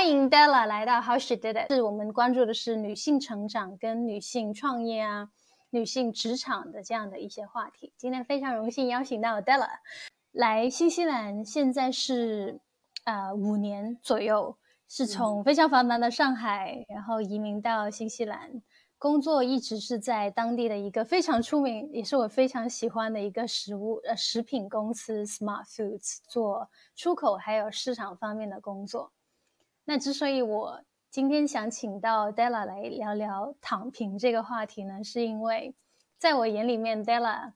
欢迎 Della 来到 How She Did It，是我们关注的是女性成长跟女性创业啊、女性职场的这样的一些话题。今天非常荣幸邀请到 Della 来新西兰，现在是呃五年左右，是从非常繁忙的上海，然后移民到新西兰，工作一直是在当地的一个非常出名，也是我非常喜欢的一个食物呃食品公司 Smart Foods 做出口还有市场方面的工作。那之所以我今天想请到 Della 来聊聊躺平这个话题呢，是因为在我眼里面，Della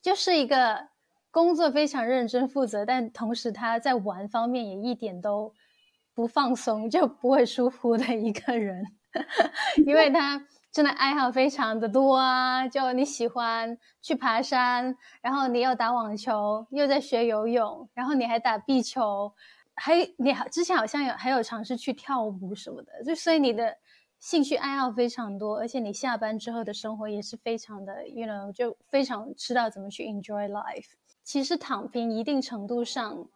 就是一个工作非常认真负责，但同时他在玩方面也一点都不放松，就不会疏忽的一个人，因为他真的爱好非常的多啊，就你喜欢去爬山，然后你又打网球，又在学游泳，然后你还打壁球。还你好，之前好像有还有尝试去跳舞什么的，就所以你的兴趣爱好非常多，而且你下班之后的生活也是非常的，you know，就非常知道怎么去 enjoy life。其实躺平一定程度上，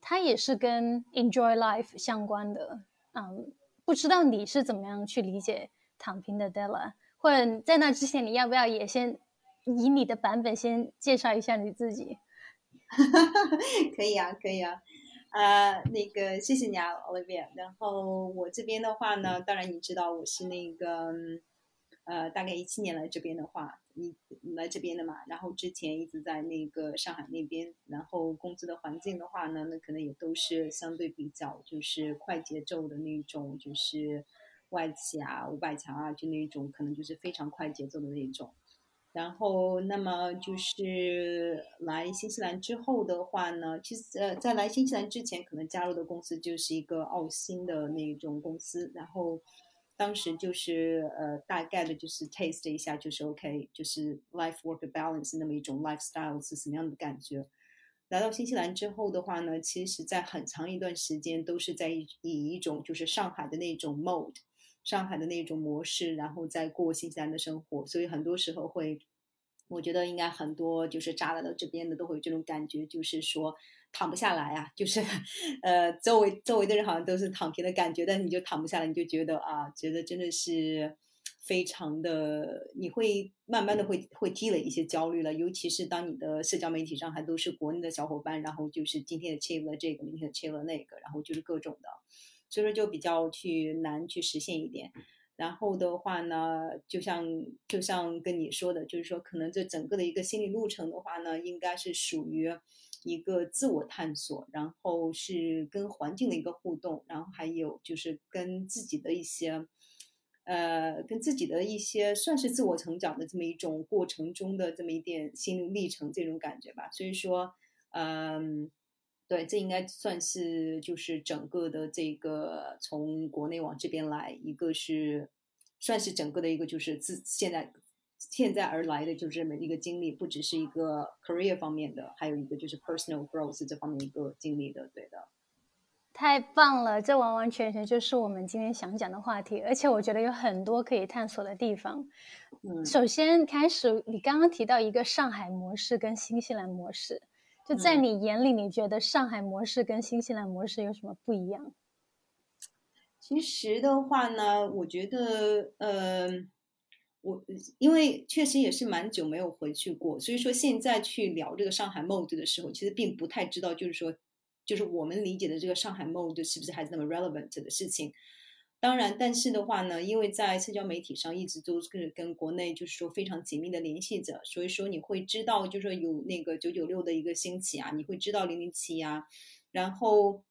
它也是跟 enjoy life 相关的。嗯，不知道你是怎么样去理解躺平的 Della，或者在那之前，你要不要也先以你的版本先介绍一下你自己？可以啊，可以啊。呃，那个谢谢你啊，Olivia。然后我这边的话呢，当然你知道我是那个，呃，大概一七年来这边的话，你来这边的嘛。然后之前一直在那个上海那边，然后工资的环境的话呢，那可能也都是相对比较就是快节奏的那种，就是外企啊、五百强啊，就那种可能就是非常快节奏的那种。然后，那么就是来新西兰之后的话呢，其实呃，在来新西兰之前，可能加入的公司就是一个澳新的那种公司。然后当时就是呃，大概的就是 taste 一下，就是 OK，就是 life work balance 那么一种 lifestyle 是什么样的感觉。来到新西兰之后的话呢，其实在很长一段时间都是在以以一种就是上海的那种 mode。上海的那种模式，然后再过新西兰的生活，所以很多时候会，我觉得应该很多就是扎来到这边的都会有这种感觉，就是说躺不下来啊，就是，呃，周围周围的人好像都是躺平的感觉，但你就躺不下来，你就觉得啊，觉得真的是非常的，你会慢慢的会会积累一些焦虑了，尤其是当你的社交媒体上还都是国内的小伙伴，然后就是今天的切了这个，明天的切了那个，然后就是各种的。所以说就比较去难去实现一点，然后的话呢，就像就像跟你说的，就是说可能这整个的一个心理路程的话呢，应该是属于一个自我探索，然后是跟环境的一个互动，然后还有就是跟自己的一些，呃，跟自己的一些算是自我成长的这么一种过程中的这么一点心路历程这种感觉吧。所以说，嗯。对，这应该算是就是整个的这个从国内往这边来，一个是算是整个的一个就是自现在现在而来的就是这么一个经历，不只是一个 career 方面的，还有一个就是 personal growth 这方面一个经历的，对的。太棒了，这完完全全就是我们今天想讲的话题，而且我觉得有很多可以探索的地方。嗯，首先开始，你刚刚提到一个上海模式跟新西兰模式。就在你眼里，你觉得上海模式跟新西兰模式有什么不一样？其实的话呢，我觉得，呃，我因为确实也是蛮久没有回去过，所以说现在去聊这个上海 mode 的时候，其实并不太知道，就是说，就是我们理解的这个上海 mode 是不是还是那么 relevant 的事情。当然，但是的话呢，因为在社交媒体上一直都是跟国内就是说非常紧密的联系着，所以说你会知道，就是说有那个九九六的一个兴起啊，你会知道零零七呀，然后。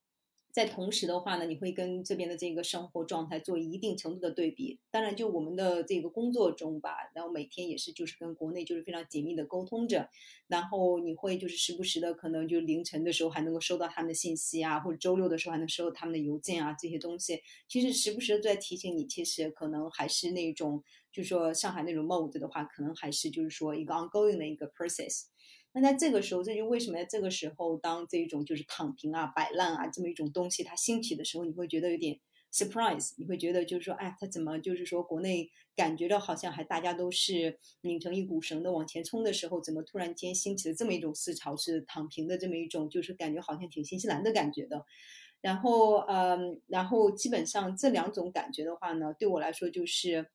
在同时的话呢，你会跟这边的这个生活状态做一定程度的对比。当然，就我们的这个工作中吧，然后每天也是就是跟国内就是非常紧密的沟通着。然后你会就是时不时的可能就凌晨的时候还能够收到他们的信息啊，或者周六的时候还能收到他们的邮件啊，这些东西其实时不时的在提醒你，其实可能还是那种就是说上海那种 mode 的话，可能还是就是说一个 ongoing 的一个 process。那在这个时候，这就为什么在这个时候，当这种就是躺平啊、摆烂啊这么一种东西它兴起的时候，你会觉得有点 surprise，你会觉得就是说，哎，它怎么就是说国内感觉到好像还大家都是拧成一股绳的往前冲的时候，怎么突然间兴起了这么一种思潮，是躺平的这么一种，就是感觉好像挺新西兰的感觉的。然后嗯，然后基本上这两种感觉的话呢，对我来说就是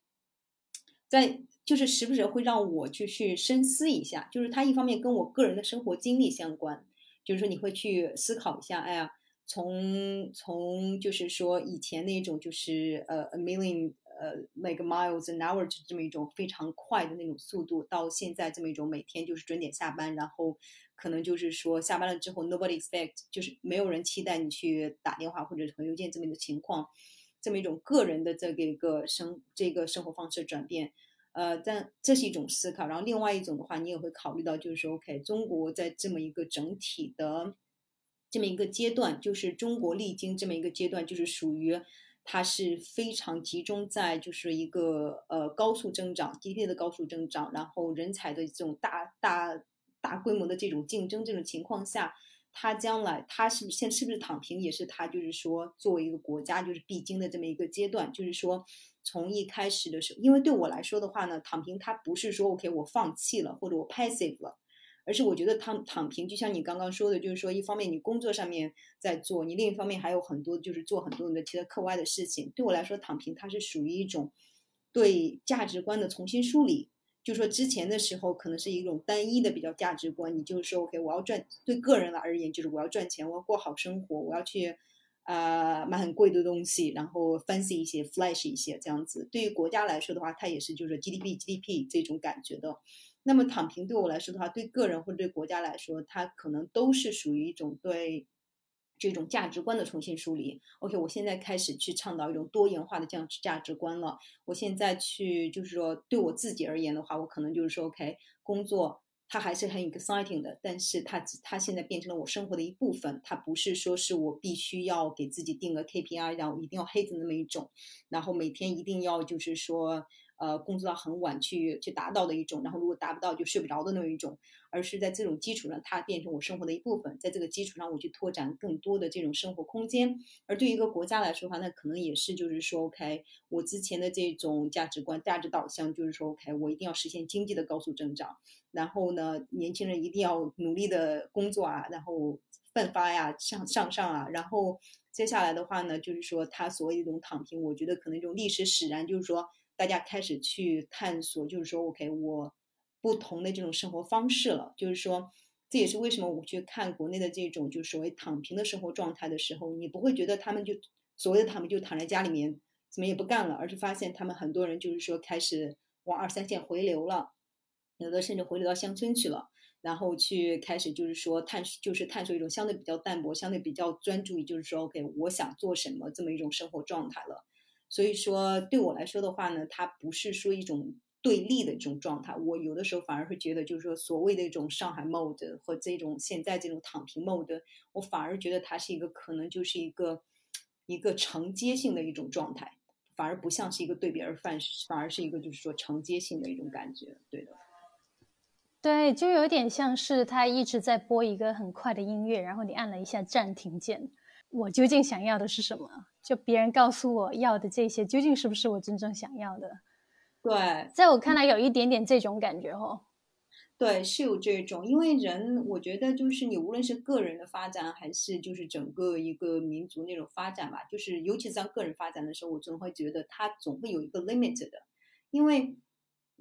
在就是时不时会让我去去深思一下，就是它一方面跟我个人的生活经历相关，就是说你会去思考一下，哎呀。从从就是说以前那种就是呃 a million 呃 like miles an hour 这么一种非常快的那种速度，到现在这么一种每天就是准点下班，然后可能就是说下班了之后 nobody expect 就是没有人期待你去打电话或者回邮件这么一个情况，这么一种个人的这个一个生这个生活方式转变，呃，但这是一种思考。然后另外一种的话，你也会考虑到就是说 OK 中国在这么一个整体的。这么一个阶段，就是中国历经这么一个阶段，就是属于它是非常集中在就是一个呃高速增长，GDP 的高速增长，然后人才的这种大大大规模的这种竞争这种情况下，他将来他是不现是不是躺平，也是他就是说作为一个国家就是必经的这么一个阶段，就是说从一开始的时候，因为对我来说的话呢，躺平它不是说 OK 我放弃了或者我 passive 了。而是我觉得躺躺平，就像你刚刚说的，就是说，一方面你工作上面在做，你另一方面还有很多就是做很多的其他课外的事情。对我来说，躺平它是属于一种对价值观的重新梳理。就说之前的时候可能是一种单一的比较价值观，你就是说，OK，我要赚，对个人而言就是我要赚钱，我要过好生活，我要去啊买很贵的东西，然后 fancy 一些，flash 一些这样子。对于国家来说的话，它也是就是 GDP GDP 这种感觉的。那么躺平对我来说的话，对个人或者对国家来说，它可能都是属于一种对这种价值观的重新梳理。OK，我现在开始去倡导一种多元化的这样价值观了。我现在去就是说，对我自己而言的话，我可能就是说，OK，工作它还是很 exciting 的，但是它它现在变成了我生活的一部分，它不是说是我必须要给自己定个 KPI，然后一定要黑的那么一种，然后每天一定要就是说。呃，工作到很晚去去达到的一种，然后如果达不到就睡不着的那一种，而是在这种基础上，它变成我生活的一部分，在这个基础上，我去拓展更多的这种生活空间。而对于一个国家来说的话，那可能也是就是说，OK，我之前的这种价值观、价值导向，就是说，OK，我一定要实现经济的高速增长，然后呢，年轻人一定要努力的工作啊，然后奋发呀，向上上啊，然后接下来的话呢，就是说他所谓一种躺平，我觉得可能这种历史使然，就是说。大家开始去探索，就是说，OK，我不同的这种生活方式了。就是说，这也是为什么我去看国内的这种就所谓躺平的生活状态的时候，你不会觉得他们就所谓的他们就躺在家里面，怎么也不干了，而是发现他们很多人就是说开始往二三线回流了，有的甚至回流到乡村去了，然后去开始就是说探，就是探索一种相对比较淡泊、相对比较专注于就是说，OK，我想做什么这么一种生活状态了。所以说，对我来说的话呢，它不是说一种对立的这种状态。我有的时候反而会觉得，就是说，所谓的一种上海 mode 和这种现在这种躺平 mode，我反而觉得它是一个可能就是一个一个承接性的一种状态，反而不像是一个对比而反，反而是一个就是说承接性的一种感觉。对的，对，就有点像是他一直在播一个很快的音乐，然后你按了一下暂停键。我究竟想要的是什么？就别人告诉我要的这些，究竟是不是我真正想要的？对，在我看来，有一点点这种感觉哦。对，是有这种，因为人，我觉得就是你无论是个人的发展，还是就是整个一个民族那种发展吧，就是尤其是在个人发展的时候，我总会觉得它总会有一个 limit 的，因为。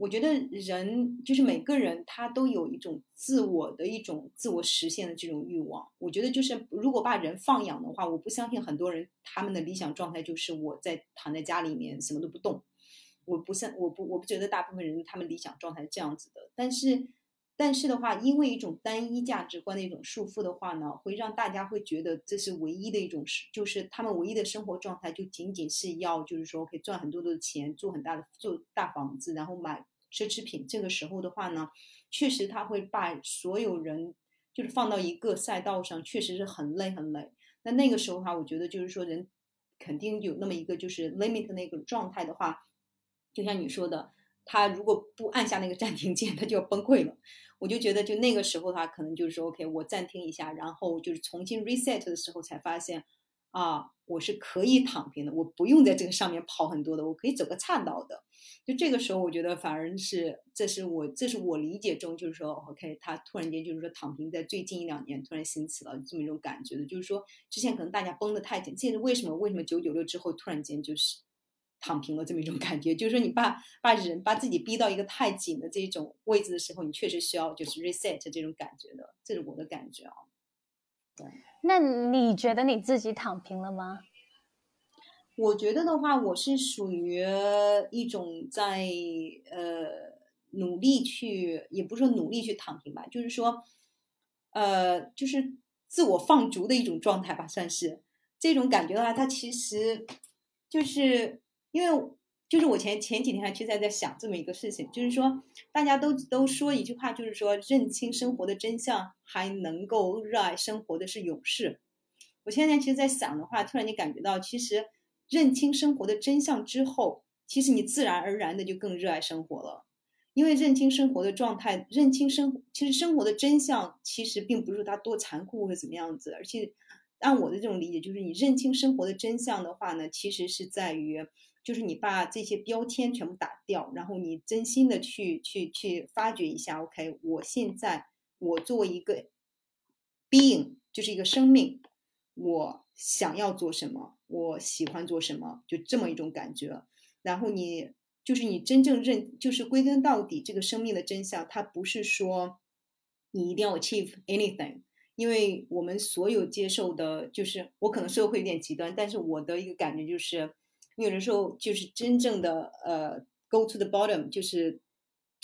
我觉得人就是每个人，他都有一种自我的一种自我实现的这种欲望。我觉得就是如果把人放养的话，我不相信很多人他们的理想状态就是我在躺在家里面什么都不动。我不像我不我不觉得大部分人他们理想状态是这样子的。但是但是的话，因为一种单一价值观的一种束缚的话呢，会让大家会觉得这是唯一的一种是，就是他们唯一的生活状态就仅仅是要就是说可以赚很多的钱，住很大的住大房子，然后买。奢侈品这个时候的话呢，确实他会把所有人就是放到一个赛道上，确实是很累很累。那那个时候的话，我觉得就是说人肯定有那么一个就是 limit 那个状态的话，就像你说的，他如果不按下那个暂停键，他就要崩溃了。我就觉得就那个时候的话，可能就是说 OK，我暂停一下，然后就是重新 reset 的时候才发现啊，我是可以躺平的，我不用在这个上面跑很多的，我可以走个岔道的。就这个时候，我觉得反而是这是我这是我理解中，就是说，OK，他突然间就是说躺平，在最近一两年突然兴起了这么一种感觉的，就是说之前可能大家绷得太紧，现在为什么为什么九九六之后突然间就是躺平了这么一种感觉？就是说你把把人把自己逼到一个太紧的这种位置的时候，你确实需要就是 reset 这种感觉的，这是我的感觉啊。对，那你觉得你自己躺平了吗？我觉得的话，我是属于一种在呃努力去，也不是说努力去躺平吧，就是说，呃，就是自我放逐的一种状态吧，算是这种感觉的话，它其实就是因为就是我前前几天还其实在在想这么一个事情，就是说大家都都说一句话，就是说认清生活的真相，还能够热爱生活的是勇士。我现在其实，在想的话，突然间感觉到其实。认清生活的真相之后，其实你自然而然的就更热爱生活了，因为认清生活的状态，认清生，其实生活的真相其实并不是它多残酷或者怎么样子，而且按我的这种理解，就是你认清生活的真相的话呢，其实是在于，就是你把这些标签全部打掉，然后你真心的去去去发掘一下，OK，我现在我作为一个 being，就是一个生命，我想要做什么。我喜欢做什么，就这么一种感觉。然后你就是你真正认，就是归根到底，这个生命的真相，它不是说你一定要 achieve anything。因为我们所有接受的，就是我可能说的会有点极端，但是我的一个感觉就是，你有的时候就是真正的呃 go to the bottom，就是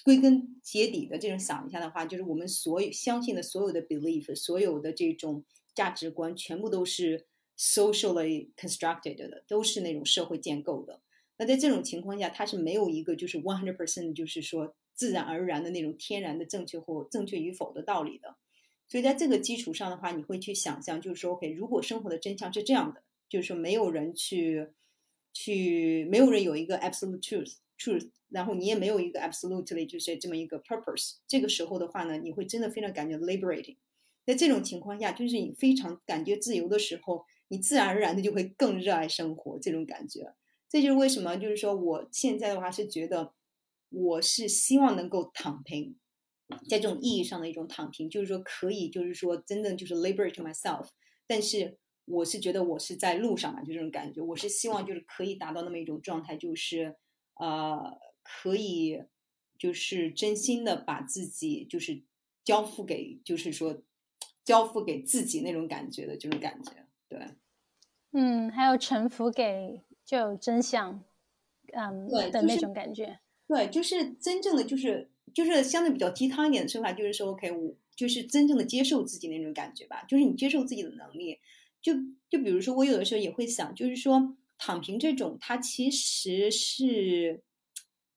归根结底的这种想一下的话，就是我们所有相信的所有的 belief，所有的这种价值观，全部都是。socially constructed 的都是那种社会建构的，那在这种情况下，它是没有一个就是 one hundred percent 就是说自然而然的那种天然的正确或正确与否的道理的。所以在这个基础上的话，你会去想象，就是说，OK，如果生活的真相是这样的，就是说没有人去去没有人有一个 absolute truth truth，然后你也没有一个 absolutely 就是这么一个 purpose，这个时候的话呢，你会真的非常感觉 liberating。在这种情况下，就是你非常感觉自由的时候。你自然而然的就会更热爱生活，这种感觉，这就是为什么，就是说我现在的话是觉得，我是希望能够躺平，在这种意义上的一种躺平，就是说可以，就是说真正就是 liberate myself。但是我是觉得我是在路上嘛，就这种感觉，我是希望就是可以达到那么一种状态，就是呃，可以就是真心的把自己就是交付给，就是说交付给自己那种感觉的这种感觉。对，嗯，还有臣服给就真相，嗯，对的那种感觉。对，就是真正的，就是就是相对比较鸡汤一点的说法，就是说，OK，我就是真正的接受自己那种感觉吧。就是你接受自己的能力，就就比如说，我有的时候也会想，就是说躺平这种，它其实是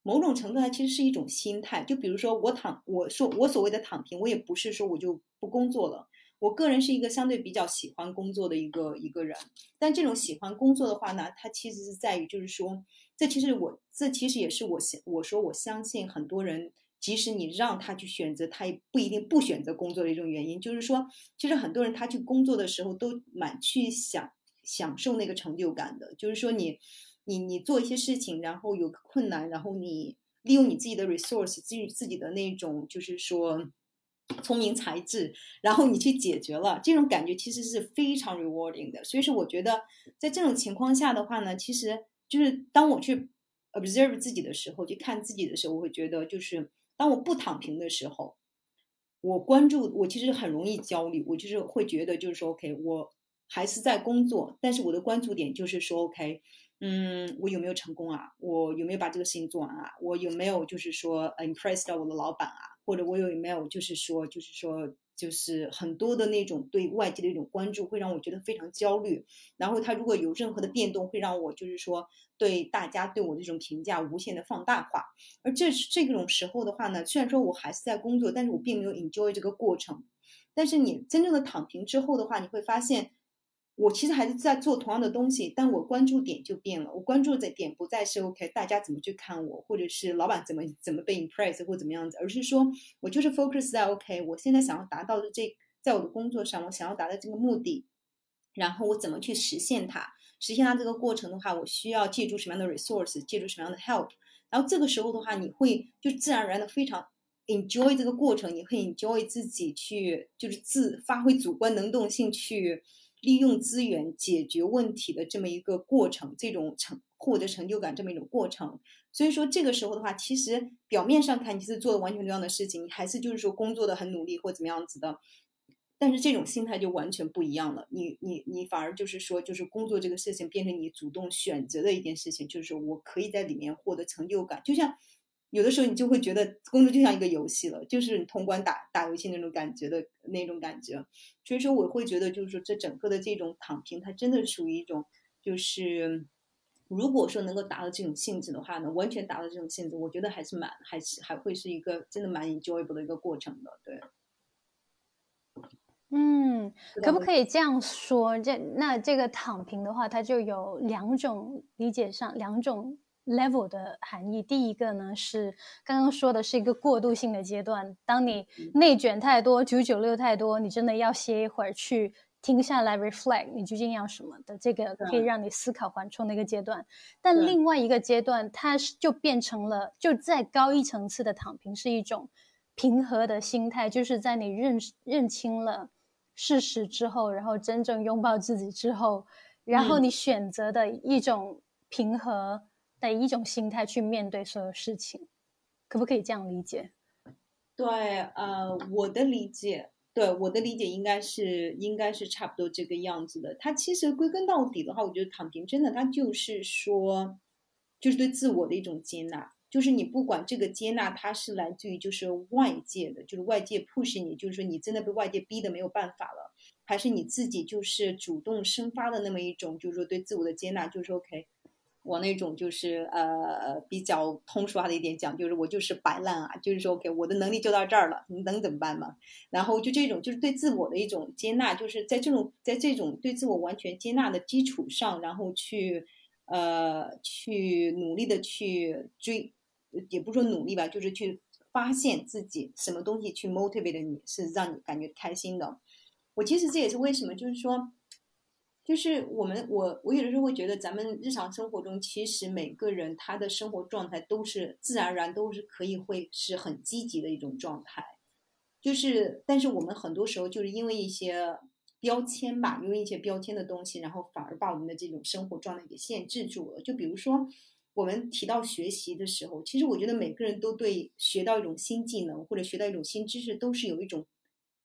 某种程度，它其实是一种心态。就比如说我躺，我说我所谓的躺平，我也不是说我就不工作了。我个人是一个相对比较喜欢工作的一个一个人，但这种喜欢工作的话呢，它其实是在于，就是说，这其实我这其实也是我我说我相信很多人，即使你让他去选择，他也不一定不选择工作的一种原因，就是说，其实很多人他去工作的时候都蛮去享享受那个成就感的，就是说你你你做一些事情，然后有困难，然后你利用你自己的 resource，自己自己的那种，就是说。聪明才智，然后你去解决了，这种感觉其实是非常 rewarding 的。所以说，我觉得在这种情况下的话呢，其实就是当我去 observe 自己的时候，去看自己的时候，我会觉得，就是当我不躺平的时候，我关注我其实很容易焦虑，我就是会觉得，就是说，OK，我还是在工作，但是我的关注点就是说，OK，嗯，我有没有成功啊？我有没有把这个事情做完啊？我有没有就是说 impress 到我的老板啊？或者我有没有就是说，就是说，就是很多的那种对外界的一种关注，会让我觉得非常焦虑。然后他如果有任何的变动，会让我就是说，对大家对我的这种评价无限的放大化。而这这种时候的话呢，虽然说我还是在工作，但是我并没有 enjoy 这个过程。但是你真正的躺平之后的话，你会发现。我其实还是在做同样的东西，但我关注点就变了。我关注的点不再是 OK，大家怎么去看我，或者是老板怎么怎么被 impress 或怎么样子，而是说我就是 focus 在 OK，我现在想要达到的这，在我的工作上，我想要达到这个目的，然后我怎么去实现它？实现它这个过程的话，我需要借助什么样的 resource，借助什么样的 help？然后这个时候的话，你会就自然而然的非常 enjoy 这个过程，你会 enjoy 自己去就是自发挥主观能动性去利用资源解决问题的这么一个过程，这种成获得成就感这么一种过程。所以说这个时候的话，其实表面上看你是做的完全同样的事情，你还是就是说工作的很努力或怎么样子的。但是这种心态就完全不一样了，你你你反而就是说，就是工作这个事情变成你主动选择的一件事情，就是说我可以在里面获得成就感。就像有的时候你就会觉得工作就像一个游戏了，就是你通关打打游戏那种感觉的那种感觉。所以说我会觉得，就是说这整个的这种躺平，它真的属于一种，就是如果说能够达到这种性质的话呢，完全达到这种性质，我觉得还是蛮还是还会是一个真的蛮 enjoyable 的一个过程的，对。嗯，可不可以这样说？这那这个躺平的话，它就有两种理解上两种 level 的含义。第一个呢是刚刚说的是一个过渡性的阶段，当你内卷太多、九九六太多，你真的要歇一会儿，去停下来 reflect，你究竟要什么的，这个可以让你思考缓冲的一个阶段。但另外一个阶段，它是就变成了就再高一层次的躺平，是一种平和的心态，就是在你认认清了。事实之后，然后真正拥抱自己之后，然后你选择的一种平和的一种心态去面对所有事情，可不可以这样理解？对，呃，我的理解，对我的理解应该是应该是差不多这个样子的。它其实归根到底的话，我觉得躺平真的，它就是说，就是对自我的一种接纳。就是你不管这个接纳，它是来自于就是外界的，就是外界 push 你，就是说你真的被外界逼的没有办法了，还是你自己就是主动生发的那么一种，就是说对自我的接纳，就是 OK，我那种就是呃比较通俗化的一点讲，就是我就是摆烂啊，就是说 OK，我的能力就到这儿了，你能怎么办嘛？然后就这种就是对自我的一种接纳，就是在这种在这种对自我完全接纳的基础上，然后去呃去努力的去追。也不说努力吧，就是去发现自己什么东西去 motivate 你，是让你感觉开心的。我其实这也是为什么，就是说，就是我们我我有的时候会觉得，咱们日常生活中，其实每个人他的生活状态都是自然而然都是可以会是很积极的一种状态。就是，但是我们很多时候就是因为一些标签吧，因为一些标签的东西，然后反而把我们的这种生活状态给限制住了。就比如说。我们提到学习的时候，其实我觉得每个人都对学到一种新技能或者学到一种新知识都是有一种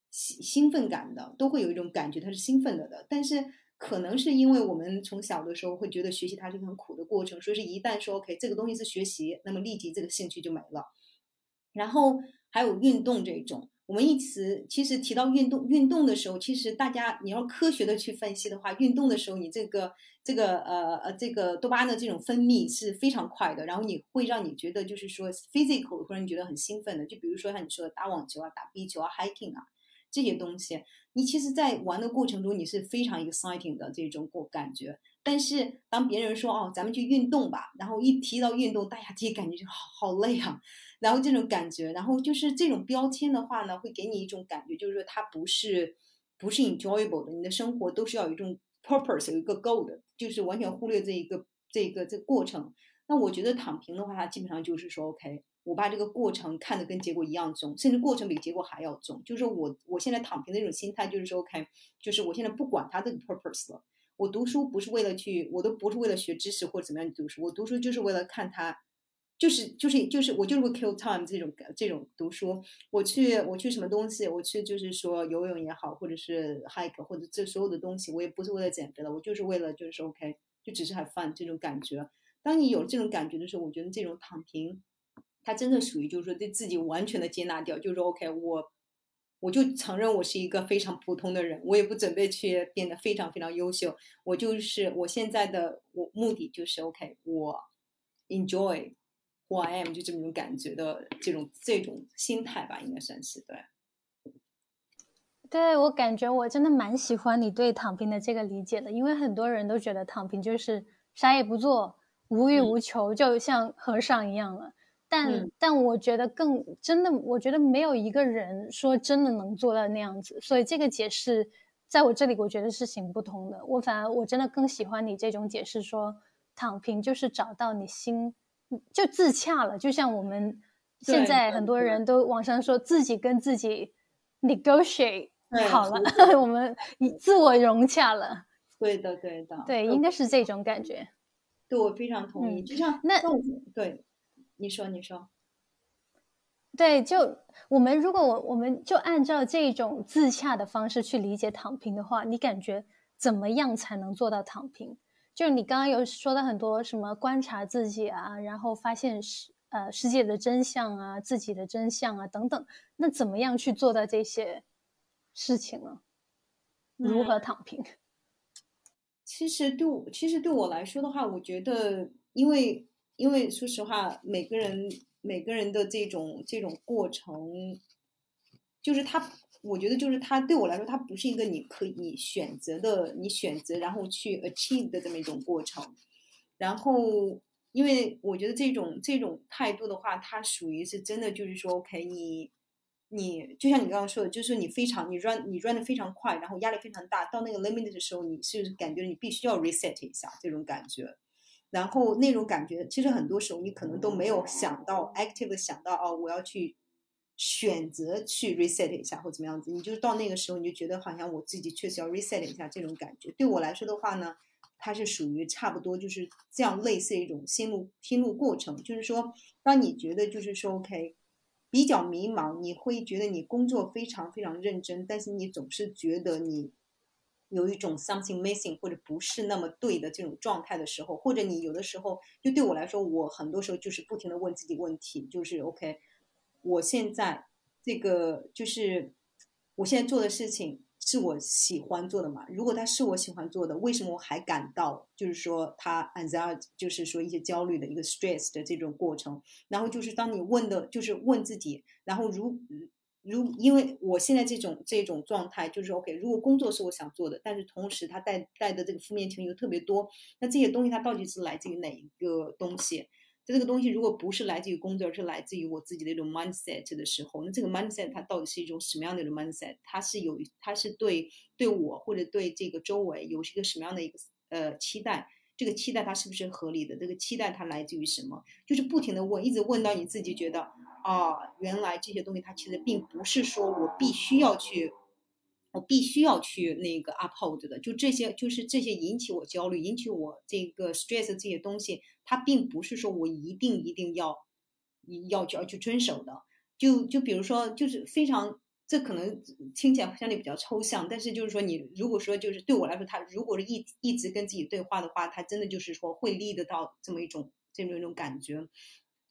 兴兴奋感的，都会有一种感觉它是兴奋的的。但是可能是因为我们从小的时候会觉得学习它是一个很苦的过程，所以是一旦说 OK 这个东西是学习，那么立即这个兴趣就没了。然后还有运动这种。我们一直其实提到运动，运动的时候，其实大家你要科学的去分析的话，运动的时候你这个这个呃呃这个多巴胺的这种分泌是非常快的，然后你会让你觉得就是说 physical 会让你觉得很兴奋的，就比如说像你说的打网球啊、打壁球啊、hiking 啊这些东西，你其实在玩的过程中你是非常 exciting 的这种过感觉。但是当别人说哦咱们去运动吧，然后一提到运动，大家自己感觉就好好累啊。然后这种感觉，然后就是这种标签的话呢，会给你一种感觉，就是说它不是不是 enjoyable 的，你的生活都是要有一种 purpose，有一个 goal 的，就是完全忽略这一个这一个这过程。那我觉得躺平的话，它基本上就是说，OK，我把这个过程看得跟结果一样重，甚至过程比结果还要重。就是我我现在躺平的一种心态，就是说，OK，就是我现在不管它这个 purpose 了，我读书不是为了去，我都不是为了学知识或者怎么样读书，我读书就是为了看它。就是就是就是我就是会 kill time 这种这种读书，我去我去什么东西，我去就是说游泳也好，或者是 hike 或者这所有的东西，我也不是为了减肥了，我就是为了就是说 OK，就只是 have fun 这种感觉。当你有这种感觉的时候，我觉得这种躺平，它真的属于就是说对自己完全的接纳掉，就是说 OK，我我就承认我是一个非常普通的人，我也不准备去变得非常非常优秀，我就是我现在的我目的就是 OK，我 enjoy。who I am 就这么种感觉的这种这种心态吧，应该算是对。对我感觉我真的蛮喜欢你对躺平的这个理解的，因为很多人都觉得躺平就是啥也不做，无欲无求，就像和尚一样了。但但我觉得更真的，我觉得没有一个人说真的能做到那样子。所以这个解释在我这里，我觉得是行不通的。我反而我真的更喜欢你这种解释，说躺平就是找到你心。就自洽了。就像我们现在很多人都网上说自己跟自己 negotiate 好了，我们自我融洽了。对的，对的，对，应该是这种感觉。对，我非常同意。就像那对，你说，你说。对，就我们如果我我们就按照这种自洽的方式去理解躺平的话，你感觉怎么样才能做到躺平？就是你刚刚有说到很多什么观察自己啊，然后发现世呃世界的真相啊，自己的真相啊等等，那怎么样去做到这些事情呢？如何躺平？其实对其实对我来说的话，我觉得，因为因为说实话，每个人。每个人的这种这种过程，就是他，我觉得就是他对我来说，他不是一个你可以选择的，你选择然后去 achieve 的这么一种过程。然后，因为我觉得这种这种态度的话，它属于是真的，就是说，OK，你你就像你刚刚说的，就是你非常你 run 你 run 的非常快，然后压力非常大，到那个 limit 的时候，你是感觉你必须要 reset 一下这种感觉。然后那种感觉，其实很多时候你可能都没有想到，active 想到哦，我要去选择去 reset 一下或怎么样子。你就到那个时候，你就觉得好像我自己确实要 reset 一下这种感觉。对我来说的话呢，它是属于差不多就是这样类似一种心路心路过程。就是说，当你觉得就是说 OK 比较迷茫，你会觉得你工作非常非常认真，但是你总是觉得你。有一种 something missing 或者不是那么对的这种状态的时候，或者你有的时候，就对我来说，我很多时候就是不停的问自己问题，就是 OK，我现在这个就是我现在做的事情是我喜欢做的嘛？如果它是我喜欢做的，为什么我还感到就是说它 anxiety，就是说一些焦虑的一个 stress 的这种过程？然后就是当你问的，就是问自己，然后如。如因为我现在这种这种状态就是 OK，如果工作是我想做的，但是同时它带带的这个负面情绪又特别多，那这些东西它到底是来自于哪一个东西？就这个东西如果不是来自于工作，而是来自于我自己的一种 mindset 的时候，那这个 mindset 它到底是一种什么样的一种 mindset？它是有它是对对我或者对这个周围有一个什么样的一个呃期待？这个期待它是不是合理的？这个期待它来自于什么？就是不停的问，一直问到你自己觉得。啊，原来这些东西它其实并不是说我必须要去，我必须要去那个 uphold 的，就这些，就是这些引起我焦虑、引起我这个 stress 这些东西，它并不是说我一定一定要要就要去遵守的。就就比如说，就是非常，这可能听起来相对比较抽象，但是就是说，你如果说就是对我来说，他如果是一一直跟自己对话的话，他真的就是说会 lead 到这么一种这么一种感觉。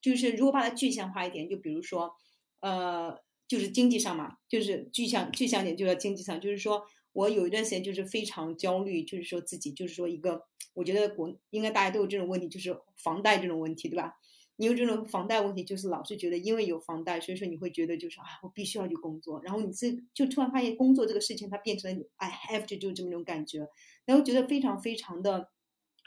就是如果把它具象化一点，就比如说，呃，就是经济上嘛，就是具象具象点，就要经济上。就是说我有一段时间就是非常焦虑，就是说自己就是说一个，我觉得国应该大家都有这种问题，就是房贷这种问题，对吧？你有这种房贷问题，就是老是觉得因为有房贷，所以说你会觉得就是啊，我必须要去工作，然后你这就突然发现工作这个事情它变成了 I have to 就这么一种感觉，然后觉得非常非常的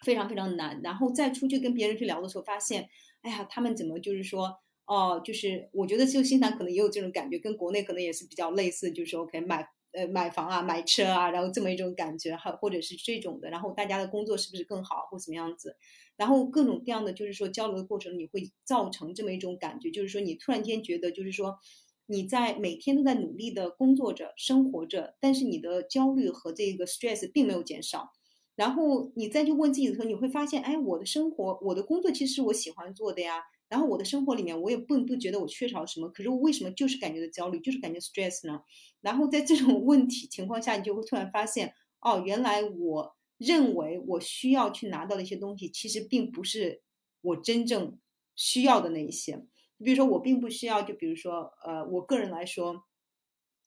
非常非常难，然后再出去跟别人去聊的时候，发现。哎呀，他们怎么就是说，哦，就是我觉得就新西兰可能也有这种感觉，跟国内可能也是比较类似，就是 OK 买呃买房啊、买车啊，然后这么一种感觉，还或者是这种的，然后大家的工作是不是更好或怎么样子，然后各种各样的就是说交流的过程，你会造成这么一种感觉，就是说你突然间觉得就是说你在每天都在努力的工作着、生活着，但是你的焦虑和这个 stress 并没有减少。然后你再去问自己的时候，你会发现，哎，我的生活，我的工作其实是我喜欢做的呀。然后我的生活里面，我也不不觉得我缺少什么。可是我为什么就是感觉到焦虑，就是感觉 stress 呢？然后在这种问题情况下，你就会突然发现，哦，原来我认为我需要去拿到的一些东西，其实并不是我真正需要的那一些。比如说，我并不需要，就比如说，呃，我个人来说，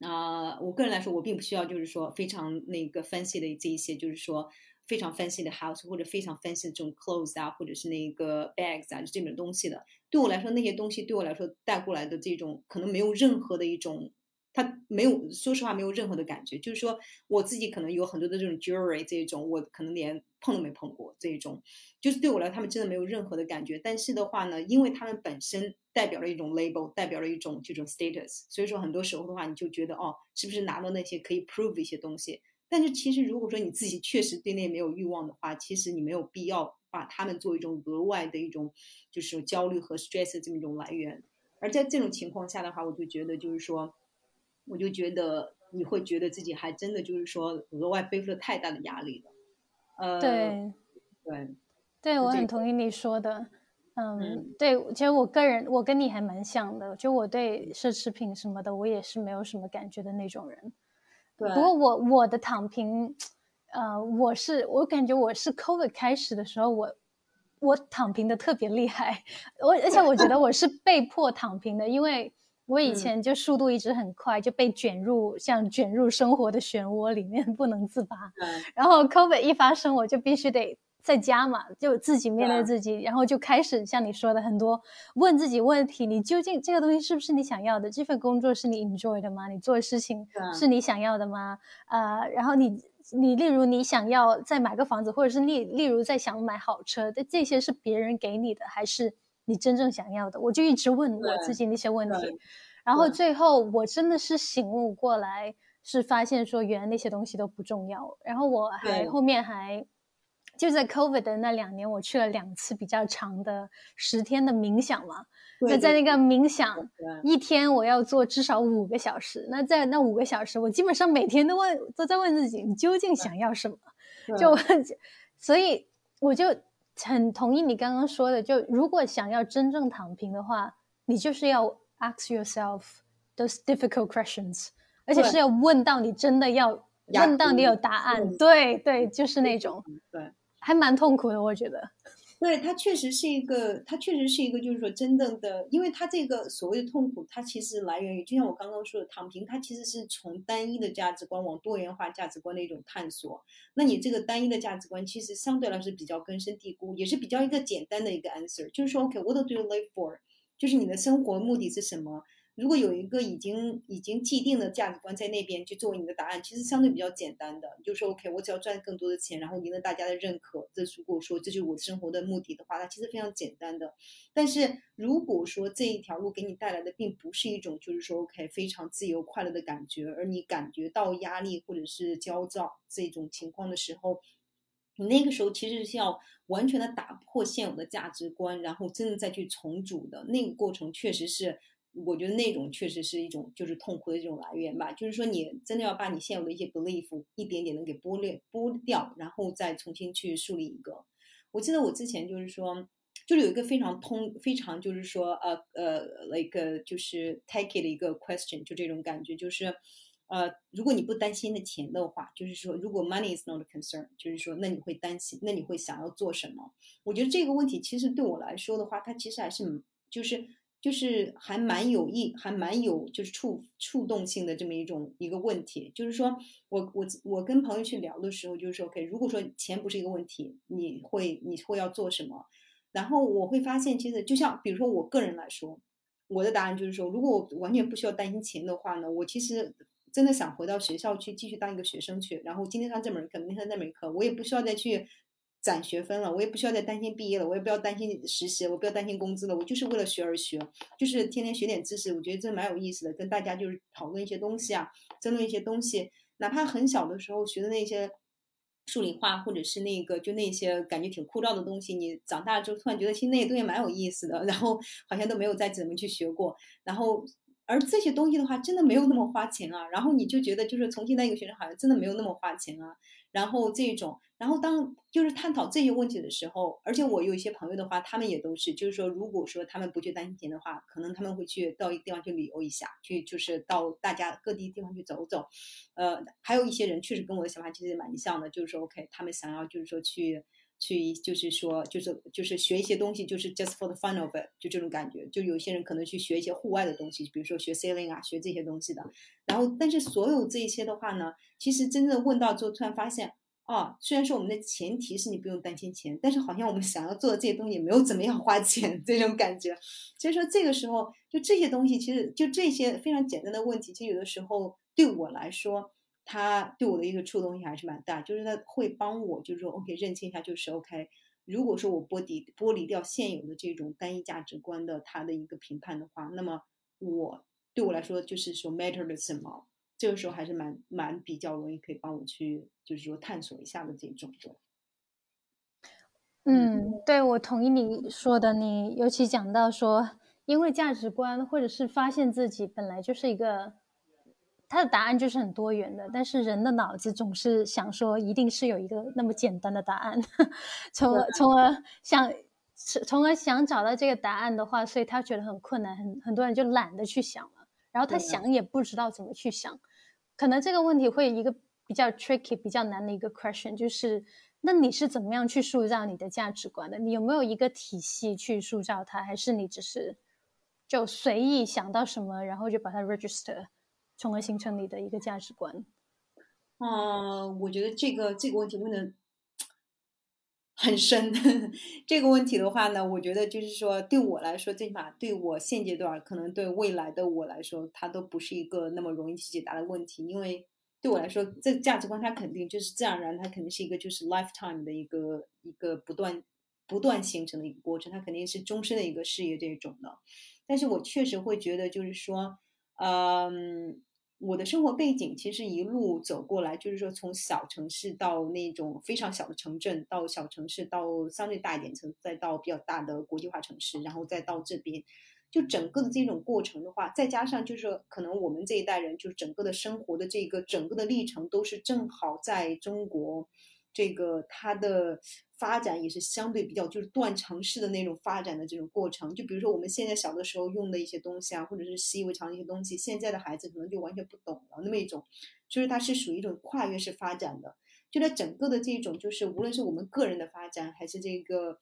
啊，我个人来说，我并不需要，就是说非常那个 fancy 的这一些，就是说。非常 fancy 的 house 或者非常 fancy 的这种 clothes 啊，或者是那个 bags 啊，就这种东西的。对我来说，那些东西对我来说带过来的这种，可能没有任何的一种，它没有，说实话没有任何的感觉。就是说，我自己可能有很多的这种 jewelry 这种，我可能连碰都没碰过这种。就是对我来说，他们真的没有任何的感觉。但是的话呢，因为他们本身代表了一种 label，代表了一种这种 status，所以说很多时候的话，你就觉得哦，是不是拿到那些可以 prove 一些东西？但是其实，如果说你自己确实对那没有欲望的话，其实你没有必要把他们做一种额外的一种就是焦虑和 stress 的这么一种来源。而在这种情况下的话，我就觉得就是说，我就觉得你会觉得自己还真的就是说额外背负了太大的压力了。呃，对，对，对我很同意你说的。嗯，对，其实我个人我跟你还蛮像的，就我对奢侈品什么的，我也是没有什么感觉的那种人。对，不过我我的躺平，呃，我是我感觉我是 COVID 开始的时候，我我躺平的特别厉害，我而且我觉得我是被迫躺平的，因为我以前就速度一直很快，就被卷入像卷入生活的漩涡里面不能自拔。然后 COVID 一发生，我就必须得。在家嘛，就自己面对自己，然后就开始像你说的很多问自己问题：你究竟这个东西是不是你想要的？这份工作是你 enjoy 的吗？你做的事情是你想要的吗？呃，然后你你例如你想要再买个房子，或者是例例如在想买好车，这这些是别人给你的，还是你真正想要的？我就一直问我自己那些问题，然后最后我真的是醒悟过来，是发现说原来那些东西都不重要，然后我还后面还。就在 COVID 的那两年，我去了两次比较长的十天的冥想嘛。那在那个冥想，一天我要做至少五个小时。那在那五个小时，我基本上每天都问，都在问自己：你究竟想要什么？就所以我就很同意你刚刚说的，就如果想要真正躺平的话，你就是要 ask yourself those difficult questions，而且是要问到你真的要问到你有答案。对对，就是那种对。还蛮痛苦的，我觉得。对，它确实是一个，它确实是一个，就是说真正的，因为它这个所谓的痛苦，它其实来源于，就像我刚刚说的，躺平，它其实是从单一的价值观往多元化价值观的一种探索。那你这个单一的价值观，其实相对来说比较根深蒂固，也是比较一个简单的一个 answer，就是说，OK，what do you live for？就是你的生活目的是什么？如果有一个已经已经既定的价值观在那边，就作为你的答案，其实相对比较简单的，就说 OK，我只要赚更多的钱，然后赢得大家的认可，这如果说这就是我生活的目的的话，它其实非常简单的。但是如果说这一条路给你带来的并不是一种就是说 OK 非常自由快乐的感觉，而你感觉到压力或者是焦躁这种情况的时候，你那个时候其实是要完全的打破现有的价值观，然后真的再去重组的那个过程，确实是。我觉得那种确实是一种就是痛苦的这种来源吧，就是说你真的要把你现有的一些 belief 一点点的给剥裂剥掉，然后再重新去树立一个。我记得我之前就是说，就是有一个非常通非常就是说呃呃 like 就是 take it 的一个 question，就这种感觉，就是呃如果你不担心的钱的话，就是说如果 money is not a concern，就是说那你会担心，那你会想要做什么？我觉得这个问题其实对我来说的话，它其实还是就是。就是还蛮有意，还蛮有就是触触动性的这么一种一个问题，就是说我我我跟朋友去聊的时候，就是说，OK，如果说钱不是一个问题，你会你会要做什么？然后我会发现，其实就像比如说我个人来说，我的答案就是说，如果我完全不需要担心钱的话呢，我其实真的想回到学校去继续当一个学生去，然后今天上这门课，明天上那门课，我也不需要再去。攒学分了，我也不需要再担心毕业了，我也不要担心实习，我不要担心工资了，我就是为了学而学，就是天天学点知识，我觉得这蛮有意思的，跟大家就是讨论一些东西啊，争论一些东西，哪怕很小的时候学的那些数理化或者是那个就那些感觉挺枯燥的东西，你长大之后突然觉得其实那些东西蛮有意思的，然后好像都没有再怎么去学过，然后而这些东西的话真的没有那么花钱啊，然后你就觉得就是重新当一个学生好像真的没有那么花钱啊。然后这种，然后当就是探讨这些问题的时候，而且我有一些朋友的话，他们也都是，就是说，如果说他们不去担心钱的话，可能他们会去到一个地方去旅游一下，去就是到大家各地地方去走走。呃，还有一些人确实跟我的想法其实蛮像的，就是说，OK，他们想要就是说去去，就是说就是就是学一些东西，就是 just for the fun of it，就这种感觉。就有些人可能去学一些户外的东西，比如说学 sailing 啊，学这些东西的。然后，但是所有这些的话呢，其实真正问到之后，突然发现，啊，虽然说我们的前提是你不用担心钱，但是好像我们想要做的这些东西也没有怎么样花钱，这种感觉。所以说这个时候，就这些东西，其实就这些非常简单的问题，其实有的时候对我来说，它对我的一个触动性还是蛮大，就是它会帮我，就是说 OK 认清一下，就是 OK。如果说我剥离剥离掉现有的这种单一价值观的它的一个评判的话，那么我。对我来说，就是说 matter 的什么，这个时候还是蛮蛮比较容易可以帮我去，就是说探索一下的这种。嗯，对，我同意你说的。你尤其讲到说，因为价值观或者是发现自己本来就是一个，他的答案就是很多元的，但是人的脑子总是想说，一定是有一个那么简单的答案，从而从而想，从而想找到这个答案的话，所以他觉得很困难，很很多人就懒得去想了，然后他想也不知道怎么去想，可能这个问题会一个比较 tricky、比较难的一个 question 就是。那你是怎么样去塑造你的价值观的？你有没有一个体系去塑造它，还是你只是就随意想到什么，然后就把它 register，从而形成你的一个价值观？嗯，我觉得这个这个问题问的很深。这个问题的话呢，我觉得就是说，对我来说，最起码对我现阶段，可能对未来的我来说，它都不是一个那么容易去解答的问题，因为。对我来说，这价值观它肯定就是自然而然，它肯定是一个就是 lifetime 的一个一个不断不断形成的一个过程，它肯定是终身的一个事业这种的。但是我确实会觉得，就是说，嗯，我的生活背景其实一路走过来，就是说从小城市到那种非常小的城镇，到小城市，到相对大一点城，再到比较大的国际化城市，然后再到这边。就整个的这种过程的话，再加上就是可能我们这一代人，就是整个的生活的这个整个的历程，都是正好在中国，这个它的发展也是相对比较就是断层式的那种发展的这种过程。就比如说我们现在小的时候用的一些东西啊，或者是习以为常的一些东西，现在的孩子可能就完全不懂了那么一种，就是它是属于一种跨越式发展的。就在整个的这种，就是无论是我们个人的发展，还是这个。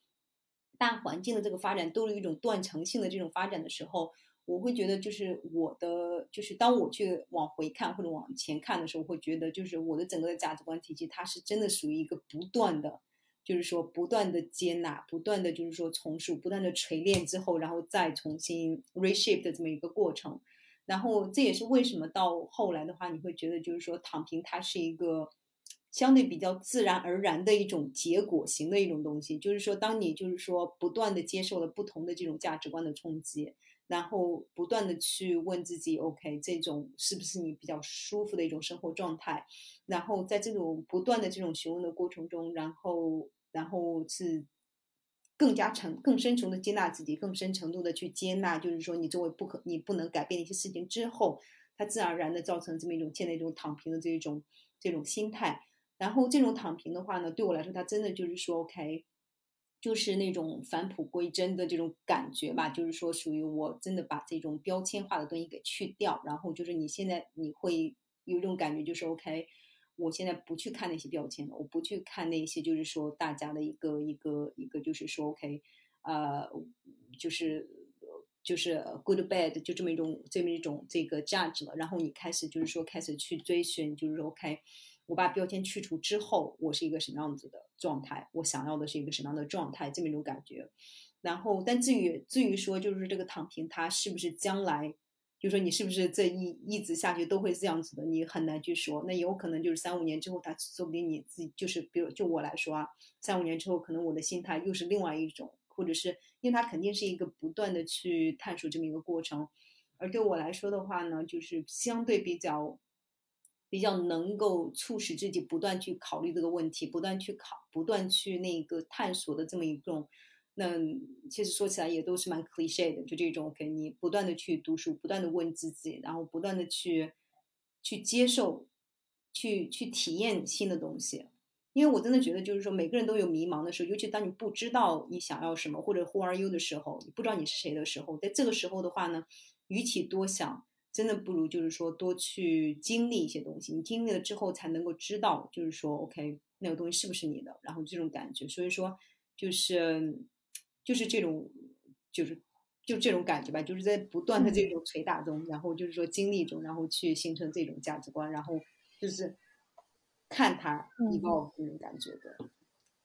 大环境的这个发展都有一种断层性的这种发展的时候，我会觉得就是我的就是当我去往回看或者往前看的时候，会觉得就是我的整个的价值观体系，它是真的属于一个不断的，就是说不断的接纳，不断的就是说重塑，不断的锤炼之后，然后再重新 reshape 的这么一个过程。然后这也是为什么到后来的话，你会觉得就是说躺平它是一个。相对比较自然而然的一种结果型的一种东西，就是说，当你就是说不断的接受了不同的这种价值观的冲击，然后不断的去问自己，OK，这种是不是你比较舒服的一种生活状态？然后在这种不断的这种询问的过程中，然后然后是更加沉、更深层的接纳自己，更深程度的去接纳，就是说你周围不可、你不能改变的一些事情之后，它自然而然的造成这么一种现在一种躺平的这种这种心态。然后这种躺平的话呢，对我来说，它真的就是说，OK，就是那种返璞归真的这种感觉吧。就是说，属于我真的把这种标签化的东西给去掉。然后就是你现在你会有一种感觉，就是 OK，我现在不去看那些标签了，我不去看那些就是说大家的一个一个一个就是说 OK，呃，就是就是 good bad 就这么一种这么一种这个价值了。然后你开始就是说开始去追寻，就是说 OK。我把标签去除之后，我是一个什么样子的状态？我想要的是一个什么样的状态？这么一种感觉。然后，但至于至于说，就是这个躺平，它是不是将来，就说你是不是这一一直下去都会这样子的？你很难去说。那有可能就是三五年之后，他说不定你自己就是，比如就我来说啊，三五年之后，可能我的心态又是另外一种，或者是因为它肯定是一个不断的去探索这么一个过程。而对我来说的话呢，就是相对比较。比较能够促使自己不断去考虑这个问题，不断去考，不断去那个探索的这么一种，那其实说起来也都是蛮 cliche 的，就这种给你不断的去读书，不断的问自己，然后不断的去去接受，去去体验新的东西。因为我真的觉得，就是说每个人都有迷茫的时候，尤其当你不知道你想要什么或者 who are you 的时候，你不知道你是谁的时候，在这个时候的话呢，与其多想。真的不如就是说多去经历一些东西，你经历了之后才能够知道，就是说 OK 那个东西是不是你的，然后这种感觉，所以说就是就是这种就是就这种感觉吧，就是在不断的这种捶打中，然后就是说经历中，然后去形成这种价值观，然后就是看它一爆那种感觉的。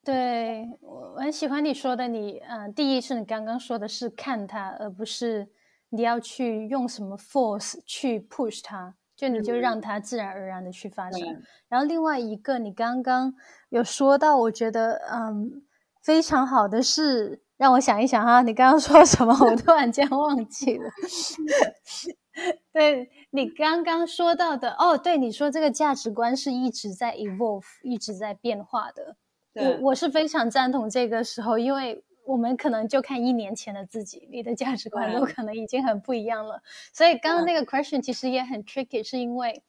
对我很喜欢你说的，你嗯，第一是你刚刚说的是看它，而不是。你要去用什么 force 去 push 它，就你就让它自然而然的去发生。然后另外一个，你刚刚有说到，我觉得嗯非常好的是，让我想一想哈，你刚刚说什么？我 突然间忘记了。对你刚刚说到的哦，对，你说这个价值观是一直在 evolve，一直在变化的。我我是非常赞同这个时候，因为我们可能就看一年前的自己，你的价值观都可能已经很不一样了。所以刚刚那个 question 其实也很 tricky，是因为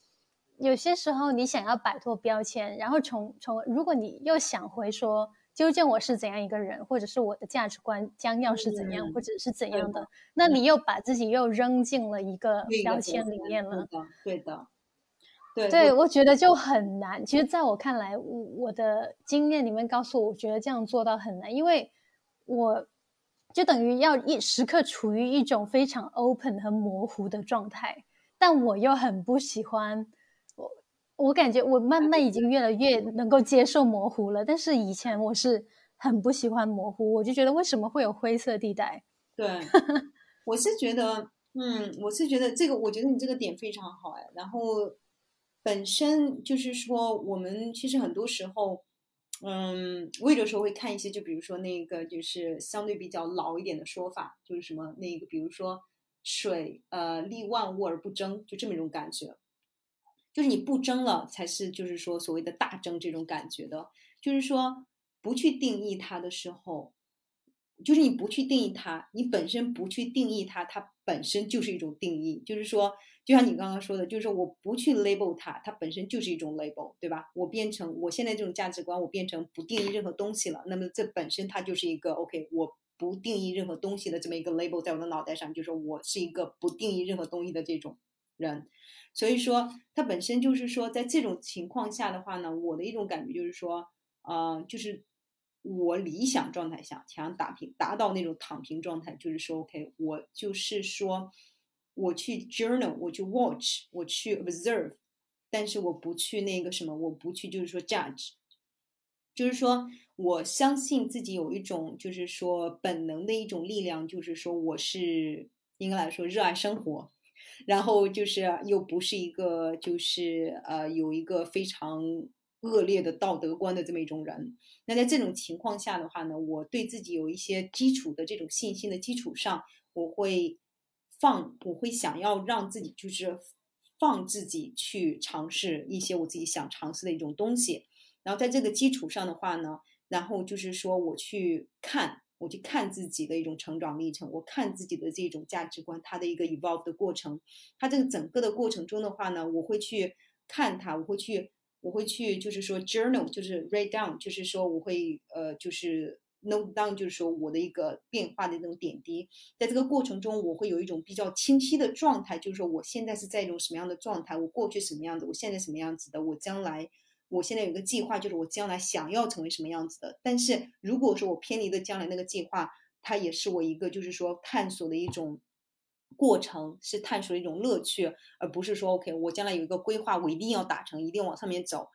有些时候你想要摆脱标签，然后从从如果你又想回说。究竟我是怎样一个人，或者是我的价值观将要是怎样，或者是怎样的？那你又把自己又扔进了一个标签里面了。对的，对对，我觉得就很难。其实，在我看来，我的经验里面告诉我，我觉得这样做到很难，因为我就等于要一时刻处于一种非常 open 和模糊的状态，但我又很不喜欢。我感觉我慢慢已经越来越能够接受模糊了，但是以前我是很不喜欢模糊，我就觉得为什么会有灰色地带？对，我是觉得，嗯，我是觉得这个，我觉得你这个点非常好哎。然后本身就是说，我们其实很多时候，嗯，我有的时候会看一些，就比如说那个就是相对比较老一点的说法，就是什么那个，比如说水呃利万物而不争，就这么一种感觉。就是你不争了，才是就是说所谓的大争这种感觉的。就是说不去定义它的时候，就是你不去定义它，你本身不去定义它，它本身就是一种定义。就是说，就像你刚刚说的，就是说我不去 label 它，它本身就是一种 label，对吧？我变成我现在这种价值观，我变成不定义任何东西了。那么这本身它就是一个 OK，我不定义任何东西的这么一个 label 在我的脑袋上，就是说我是一个不定义任何东西的这种人。所以说，它本身就是说，在这种情况下的话呢，我的一种感觉就是说，呃，就是我理想状态下想打平，达到那种躺平状态，就是说，OK，我就是说，我去 journal，我去 watch，我去 observe，但是我不去那个什么，我不去就是说 judge，就是说我相信自己有一种就是说本能的一种力量，就是说我是应该来说热爱生活。然后就是又不是一个就是呃有一个非常恶劣的道德观的这么一种人。那在这种情况下的话呢，我对自己有一些基础的这种信心的基础上，我会放，我会想要让自己就是放自己去尝试一些我自己想尝试的一种东西。然后在这个基础上的话呢，然后就是说我去看。我去看自己的一种成长历程，我看自己的这种价值观，它的一个 evolve 的过程。它这个整个的过程中的话呢，我会去看它，我会去，我会去，就是说 journal，就是 write down，就是说我会呃，就是 note down，就是说我的一个变化的那种点滴。在这个过程中，我会有一种比较清晰的状态，就是说我现在是在一种什么样的状态，我过去什么样子，我现在什么样子的，我将来。我现在有个计划，就是我将来想要成为什么样子的。但是如果说我偏离的将来那个计划，它也是我一个就是说探索的一种过程，是探索的一种乐趣，而不是说 OK，我将来有一个规划，我一定要达成，一定往上面走。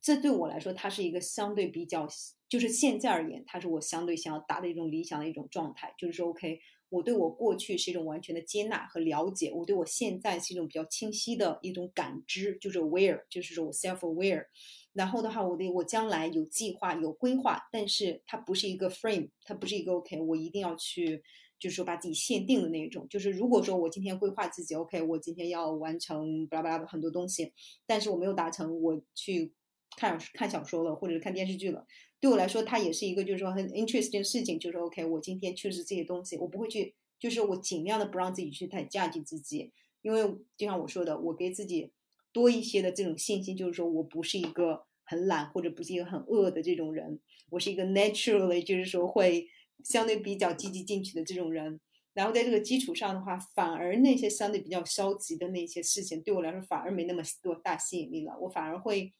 这对我来说，它是一个相对比较，就是现在而言，它是我相对想要达的一种理想的一种状态，就是说 OK。我对我过去是一种完全的接纳和了解，我对我现在是一种比较清晰的一种感知，就是 aware，就是说我 self aware。然后的话，我的我将来有计划有规划，但是它不是一个 frame，它不是一个 OK，我一定要去，就是说把自己限定的那种。就是如果说我今天规划自己 OK，我今天要完成巴拉巴拉的很多东西，但是我没有达成，我去看看小说了，或者是看电视剧了。对我来说，它也是一个，就是说很 interesting 的事情。就是 OK，我今天确实这些东西，我不会去，就是我尽量的不让自己去太价值自己，因为就像我说的，我给自己多一些的这种信心，就是说我不是一个很懒或者不是一个很饿的这种人，我是一个 naturally 就是说会相对比较积极进取的这种人。然后在这个基础上的话，反而那些相对比较消极的那些事情，对我来说反而没那么多大吸引力了，我反而会。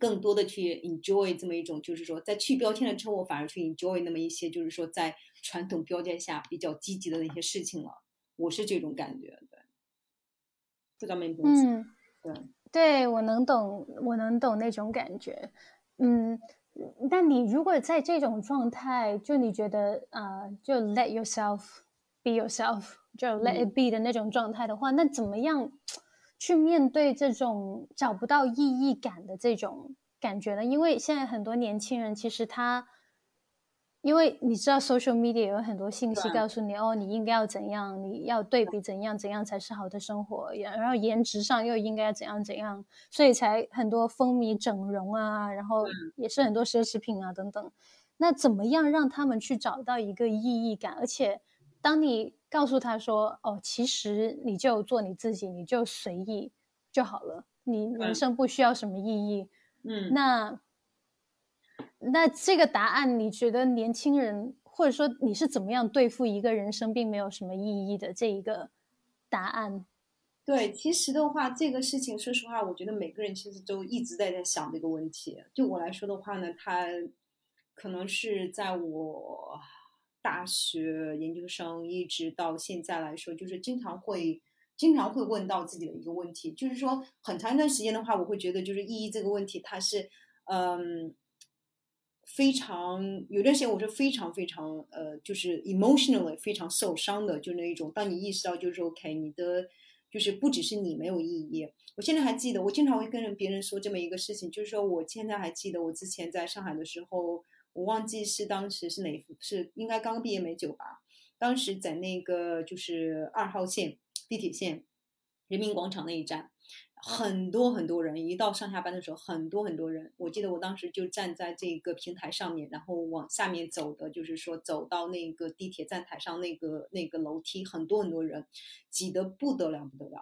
更多的去 enjoy 这么一种，就是说，在去标签了之后，我反而去 enjoy 那么一些，就是说，在传统标签下比较积极的那些事情了。我是这种感觉，嗯，对，对我能懂，我能懂那种感觉。嗯，但你如果在这种状态，就你觉得啊，就 let yourself be yourself，就 let it be 的那种状态的话，那怎么样？去面对这种找不到意义感的这种感觉呢？因为现在很多年轻人其实他因为你知道，social media 有很多信息告诉你，哦，你应该要怎样，你要对比怎样怎样才是好的生活，然后颜值上又应该怎样怎样，所以才很多风靡整容啊，然后也是很多奢侈品啊等等。那怎么样让他们去找到一个意义感？而且，当你告诉他说，哦，其实你就做你自己，你就随意就好了，你人生不需要什么意义。嗯，那。那这个答案，你觉得年轻人，或者说你是怎么样对付一个人生并没有什么意义的这一个答案？对，其实的话，这个事情，说实话，我觉得每个人其实都一直在在想这个问题。就我来说的话呢，他可能是在我大学研究生一直到现在来说，就是经常会经常会问到自己的一个问题，就是说很长一段时间的话，我会觉得就是意义这个问题，它是嗯。非常有段时间，我是非常非常呃，就是 emotionally 非常受伤的，就那一种。当你意识到就是 OK，你的就是不只是你没有意义。我现在还记得，我经常会跟别人说这么一个事情，就是说我现在还记得我之前在上海的时候，我忘记是当时是哪是应该刚毕业没久吧。当时在那个就是二号线地铁线人民广场那一站。很多很多人，一到上下班的时候，很多很多人。我记得我当时就站在这个平台上面，然后往下面走的，就是说走到那个地铁站台上那个那个楼梯，很多很多人，挤得不得了不得了。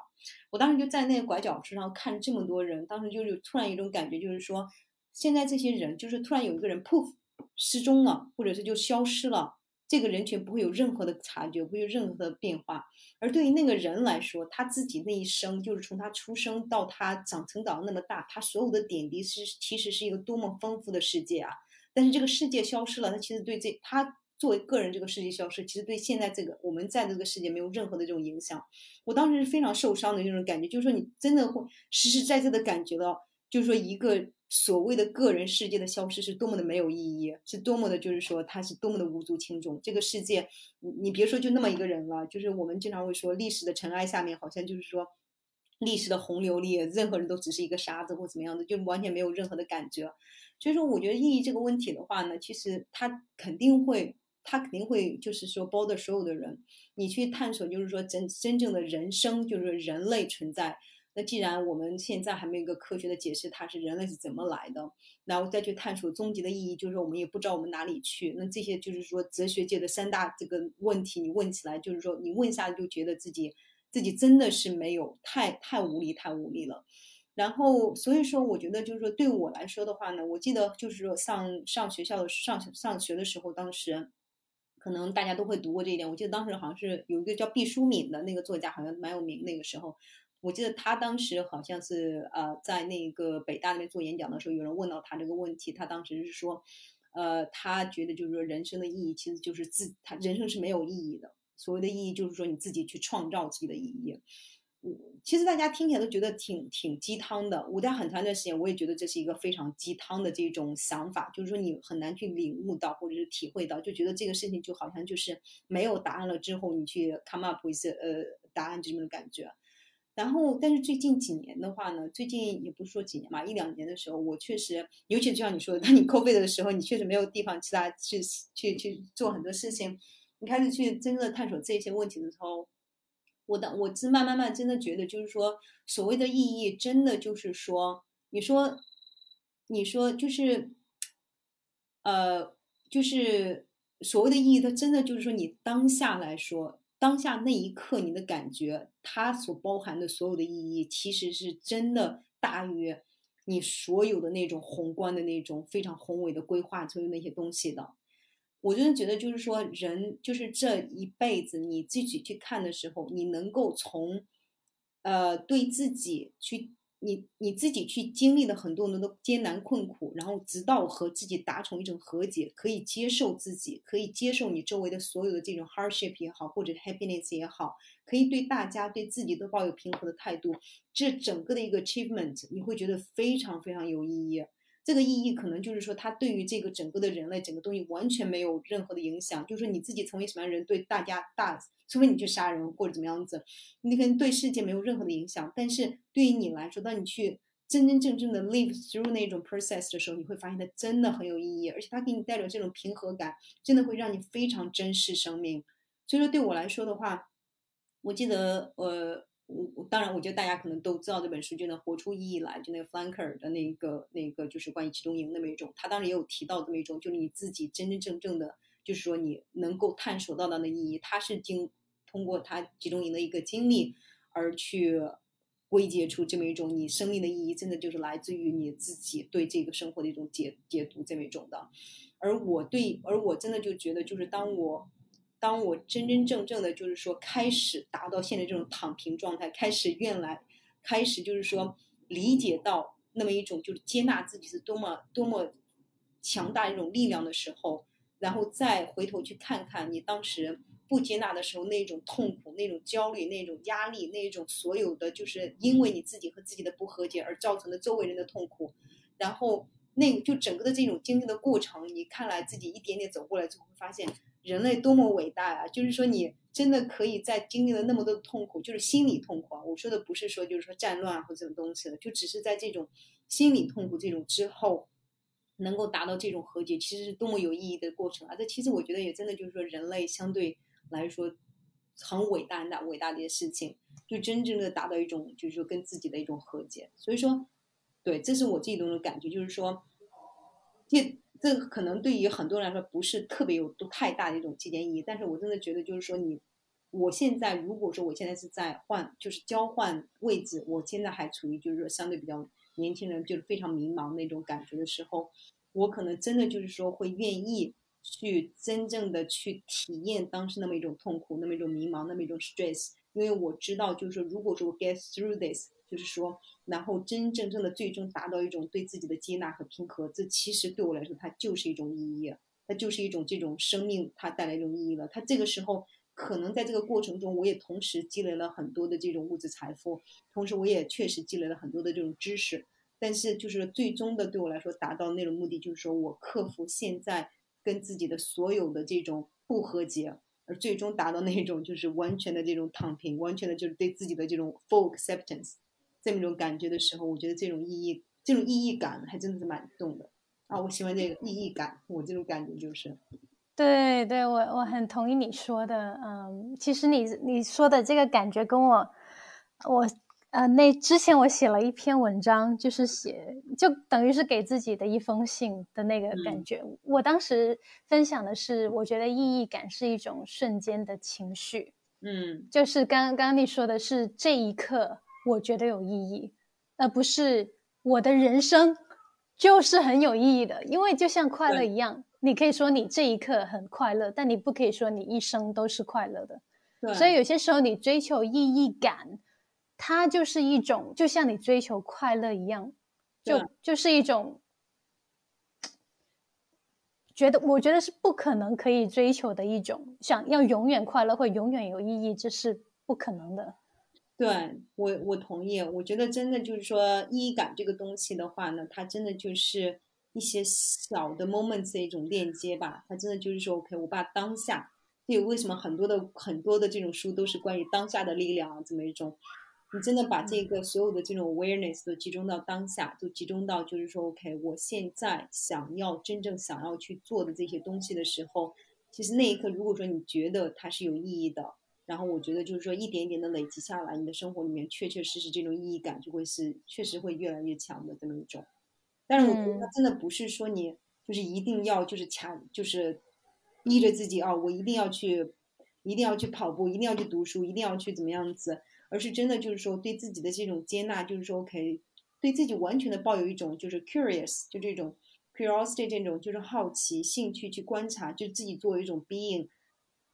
我当时就在那个拐角处上看这么多人，当时就是突然有一种感觉，就是说现在这些人，就是突然有一个人 poof 失踪了，或者是就消失了。这个人群不会有任何的察觉，不会有任何的变化。而对于那个人来说，他自己那一生，就是从他出生到他长成长那么大，他所有的点滴是其实是一个多么丰富的世界啊！但是这个世界消失了，他其实对这他作为个人这个世界消失，其实对现在这个我们在这个世界没有任何的这种影响。我当时是非常受伤的那种感觉，就是说你真的会实实在在的感觉到，就是说一个。所谓的个人世界的消失是多么的没有意义，是多么的，就是说他是多么的无足轻重。这个世界，你你别说就那么一个人了，就是我们经常会说历史的尘埃下面，好像就是说历史的洪流里，任何人都只是一个沙子或怎么样的，就完全没有任何的感觉。所以说，我觉得意义这个问题的话呢，其实它肯定会，它肯定会就是说包的所有的人，你去探索，就是说真真正的人生，就是人类存在。那既然我们现在还没有一个科学的解释，它是人类是怎么来的，然后再去探索终极的意义，就是说我们也不知道我们哪里去。那这些就是说哲学界的三大这个问题，你问起来就是说你问一下就觉得自己自己真的是没有太太无力太无力了。然后所以说我觉得就是说对我来说的话呢，我记得就是说上上学校的上上学的时候，当时可能大家都会读过这一点。我记得当时好像是有一个叫毕淑敏的那个作家，好像蛮有名那个时候。我记得他当时好像是呃，在那个北大那边做演讲的时候，有人问到他这个问题，他当时是说，呃，他觉得就是说人生的意义其实就是自他人生是没有意义的，所谓的意义就是说你自己去创造自己的意义。嗯，其实大家听起来都觉得挺挺鸡汤的。我在很长一段时间我也觉得这是一个非常鸡汤的这种想法，就是说你很难去领悟到或者是体会到，就觉得这个事情就好像就是没有答案了之后，你去 come up with 呃答案这种的感觉。然后，但是最近几年的话呢，最近也不是说几年嘛，一两年的时候，我确实，尤其就像你说的，当你 COVID 的时候，你确实没有地方其他去去去做很多事情，你开始去真正的探索这些问题的时候，我的我是慢慢慢真的觉得，就是说，所谓的意义，真的就是说，你说，你说就是，呃，就是所谓的意义，它真的就是说，你当下来说。当下那一刻，你的感觉，它所包含的所有的意义，其实是真的大于你所有的那种宏观的那种非常宏伟的规划所有那些东西的。我真的觉得，就是说，人就是这一辈子，你自己去看的时候，你能够从，呃，对自己去。你你自己去经历了很多很多的艰难困苦，然后直到和自己达成一种和解，可以接受自己，可以接受你周围的所有的这种 hardship 也好，或者 happiness 也好，可以对大家对自己都抱有平和的态度，这整个的一个 achievement，你会觉得非常非常有意义。这个意义可能就是说，它对于这个整个的人类整个东西完全没有任何的影响。就是说，你自己成为什么样人，对大家大，除非你去杀人或者怎么样子，你可能对世界没有任何的影响。但是对于你来说，当你去真真正正的 live through 那种 process 的时候，你会发现它真的很有意义，而且它给你带着这种平和感，真的会让你非常珍视生命。所以说对我来说的话，我记得呃，我我当然我觉得大家可能都知道这本书，就能活出意义来，就那个 Flanker 的那个那个就是关于集中营那么一种，他当然也有提到这么一种，就是你自己真真正正的，就是说你能够探索到的那意义，他是经通过他集中营的一个经历而去。归结出这么一种你生命的意义，真的就是来自于你自己对这个生活的一种解解读这么一种的。而我对，而我真的就觉得，就是当我当我真真正正的，就是说开始达到现在这种躺平状态，开始愿来，开始就是说理解到那么一种就是接纳自己是多么多么强大一种力量的时候，然后再回头去看看你当时。不接纳的时候，那种痛苦、那种焦虑、那种压力、那种所有的，就是因为你自己和自己的不和解而造成的周围人的痛苦，然后那就整个的这种经历的过程，你看来自己一点点走过来之后，会发现人类多么伟大啊！就是说，你真的可以在经历了那么多痛苦，就是心理痛苦啊。我说的不是说就是说战乱或这种东西了，就只是在这种心理痛苦这种之后，能够达到这种和解，其实是多么有意义的过程啊！这其实我觉得也真的就是说，人类相对。来说，很伟大、很伟大的一些事情，就真正的达到一种，就是说跟自己的一种和解。所以说，对，这是我自己的种感觉，就是说，这这个可能对于很多人来说不是特别有都太大的一种借鉴意义。但是我真的觉得，就是说你，我现在如果说我现在是在换，就是交换位置，我现在还处于就是说相对比较年轻人，就是非常迷茫那种感觉的时候，我可能真的就是说会愿意。去真正的去体验当时那么一种痛苦，那么一种迷茫，那么一种 stress，因为我知道，就是说，如果说我 get through this，就是说，然后真真正正的最终达到一种对自己的接纳和平和，这其实对我来说，它就是一种意义，它就是一种这种生命它带来一种意义了。它这个时候可能在这个过程中，我也同时积累了很多的这种物质财富，同时我也确实积累了很多的这种知识，但是就是最终的对我来说达到那种目的，就是说我克服现在。跟自己的所有的这种不和解，而最终达到那种就是完全的这种躺平，完全的就是对自己的这种 full acceptance，这么一种感觉的时候，我觉得这种意义，这种意义感还真的是蛮重的啊！我喜欢这个意义感，我这种感觉就是，对对，我我很同意你说的，嗯，其实你你说的这个感觉跟我我。呃，那之前我写了一篇文章，就是写就等于是给自己的一封信的那个感觉。我当时分享的是，我觉得意义感是一种瞬间的情绪，嗯，就是刚刚刚你说的是这一刻我觉得有意义，而不是我的人生就是很有意义的。因为就像快乐一样，你可以说你这一刻很快乐，但你不可以说你一生都是快乐的。所以有些时候你追求意义感。它就是一种，就像你追求快乐一样，就就是一种觉得，我觉得是不可能可以追求的一种，想要永远快乐或永远有意义，这是不可能的。对我，我同意。我觉得真的就是说，意义感这个东西的话呢，它真的就是一些小的 moments 的一种链接吧。它真的就是说，OK，我把当下，对为什么很多的很多的这种书都是关于当下的力量啊，这么一种。你真的把这个所有的这种 awareness 都集中到当下，都集中到就是说，OK，我现在想要真正想要去做的这些东西的时候，其实那一刻，如果说你觉得它是有意义的，然后我觉得就是说一点一点的累积下来，你的生活里面确确实实这种意义感就会是确实会越来越强的这么一种。但是我觉得它真的不是说你就是一定要就是强就是逼着自己啊，我一定要去一定要去跑步，一定要去读书，一定要去怎么样子。而是真的就是说对自己的这种接纳，就是说 OK，对自己完全的抱有一种就是 curious，就这种 curiosity 这种就是好奇、兴趣去观察，就自己作为一种 being，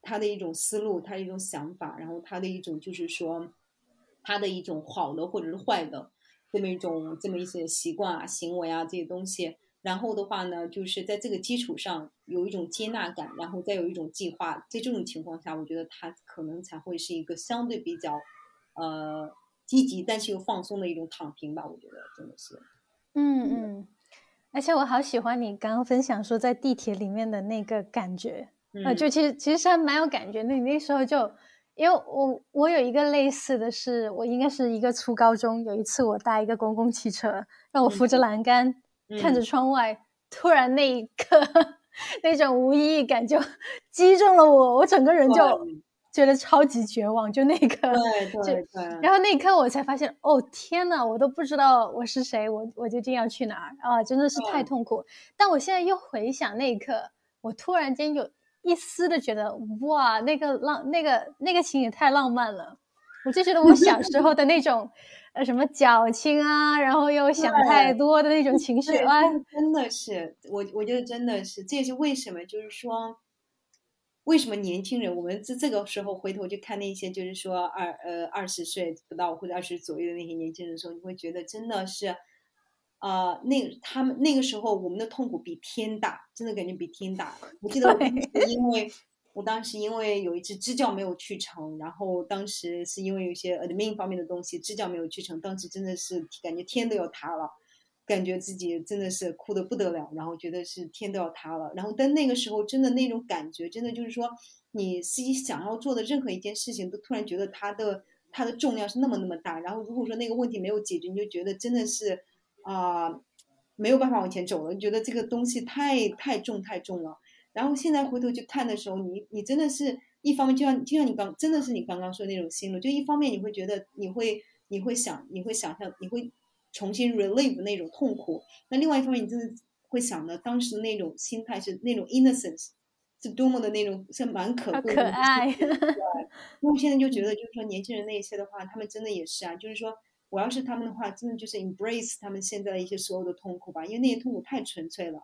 他的一种思路，他的一种想法，然后他的一种就是说他的一种好的或者是坏的这么一种这么一些习惯啊、行为啊这些东西。然后的话呢，就是在这个基础上有一种接纳感，然后再有一种计划，在这种情况下，我觉得他可能才会是一个相对比较。呃，积极但是又放松的一种躺平吧，我觉得真的是。嗯嗯，而且我好喜欢你刚刚分享说在地铁里面的那个感觉，呃，就其实其实还蛮有感觉。那你那时候就因为我我有一个类似的是，我应该是一个初高中，有一次我搭一个公共汽车，让我扶着栏杆看着窗外，突然那一刻 那种无意义感就 击中了我，我整个人就觉得超级绝望，就那一刻，对对对，然后那一刻我才发现，哦天呐，我都不知道我是谁，我我究竟要去哪儿啊，真的是太痛苦。但我现在又回想那一刻，我突然间有。一丝的觉得哇，那个浪，那个那个情也太浪漫了，我就觉得我小时候的那种，呃，什么矫情啊，然后又想太多的那种情绪，啊，真的是，我我觉得真的是，这也是为什么，就是说，为什么年轻人，我们这这个时候回头去看那些，就是说二呃二十岁不到或者二十左右的那些年轻人的时候，你会觉得真的是。啊，那他们那个时候，我们的痛苦比天大，真的感觉比天大。我记得我因为我当时因为有一次支教没有去成，然后当时是因为有一些 admin 方面的东西，支教没有去成，当时真的是感觉天都要塌了，感觉自己真的是哭的不得了，然后觉得是天都要塌了。然后但那个时候真的那种感觉，真的就是说你自己想要做的任何一件事情，都突然觉得它的它的重量是那么那么大。然后如果说那个问题没有解决，你就觉得真的是。啊，没有办法往前走了，你觉得这个东西太太重太重了。然后现在回头去看的时候，你你真的是一方面，就像就像你刚真的是你刚刚说那种心路，就一方面你会觉得你会你会想你会想象你会重新 relive 那种痛苦，那另外一方面你真的会想的当时那种心态是那种 innocence 是多么的那种是蛮可贵的。可爱。对。那我现在就觉得就是说年轻人那一些的话，他们真的也是啊，就是说。我要是他们的话，真的就是 embrace 他们现在的一些所有的痛苦吧，因为那些痛苦太纯粹了，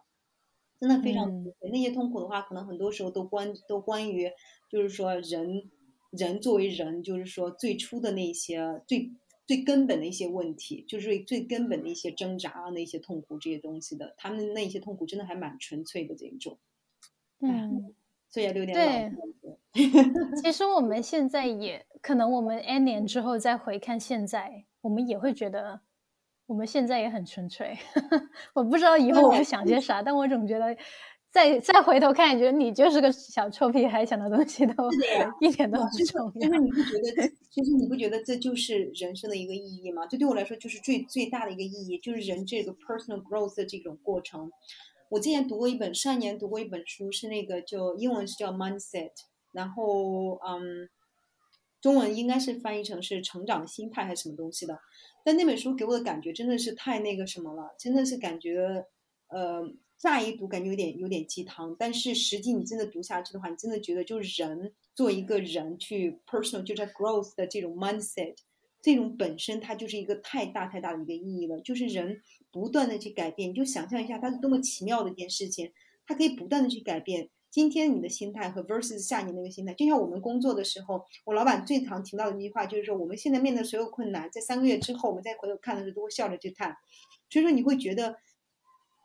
真的非常纯粹。那些痛苦的话，可能很多时候都关都关于，就是说人人作为人，就是说最初的那些最最根本的一些问题，就是最根本的一些挣扎啊，那些痛苦这些东西的，他们那些痛苦真的还蛮纯粹的这一种。嗯，所以有点对。其实我们现在也可能，我们 N 年之后再回看现在。我们也会觉得，我们现在也很纯粹。我不知道以后我会想些啥，但我总觉得，再再回头看，觉得你就是个小臭屁孩，想的东西都一点都不重要。就是你不觉得，其实你不觉得这就是人生的一个意义吗？这对我来说就是最最大的一个意义，就是人这个 personal growth 的这种过程。我之前读过一本，上年读过一本书，是那个就英文是叫 mindset，然后嗯。中文应该是翻译成是成长心态还是什么东西的，但那本书给我的感觉真的是太那个什么了，真的是感觉，呃，乍一读感觉有点有点鸡汤，但是实际你真的读下去的话，你真的觉得就是人做一个人去 personal 就是 growth 的这种 mindset，这种本身它就是一个太大太大的一个意义了，就是人不断的去改变，你就想象一下它是多么奇妙的一件事情，它可以不断的去改变。今天你的心态和 versus 下年那个心态，就像我们工作的时候，我老板最常提到的一句话就是说，我们现在面对所有困难，在三个月之后，我们再回头看的时候，都会笑着去看。所以说，你会觉得，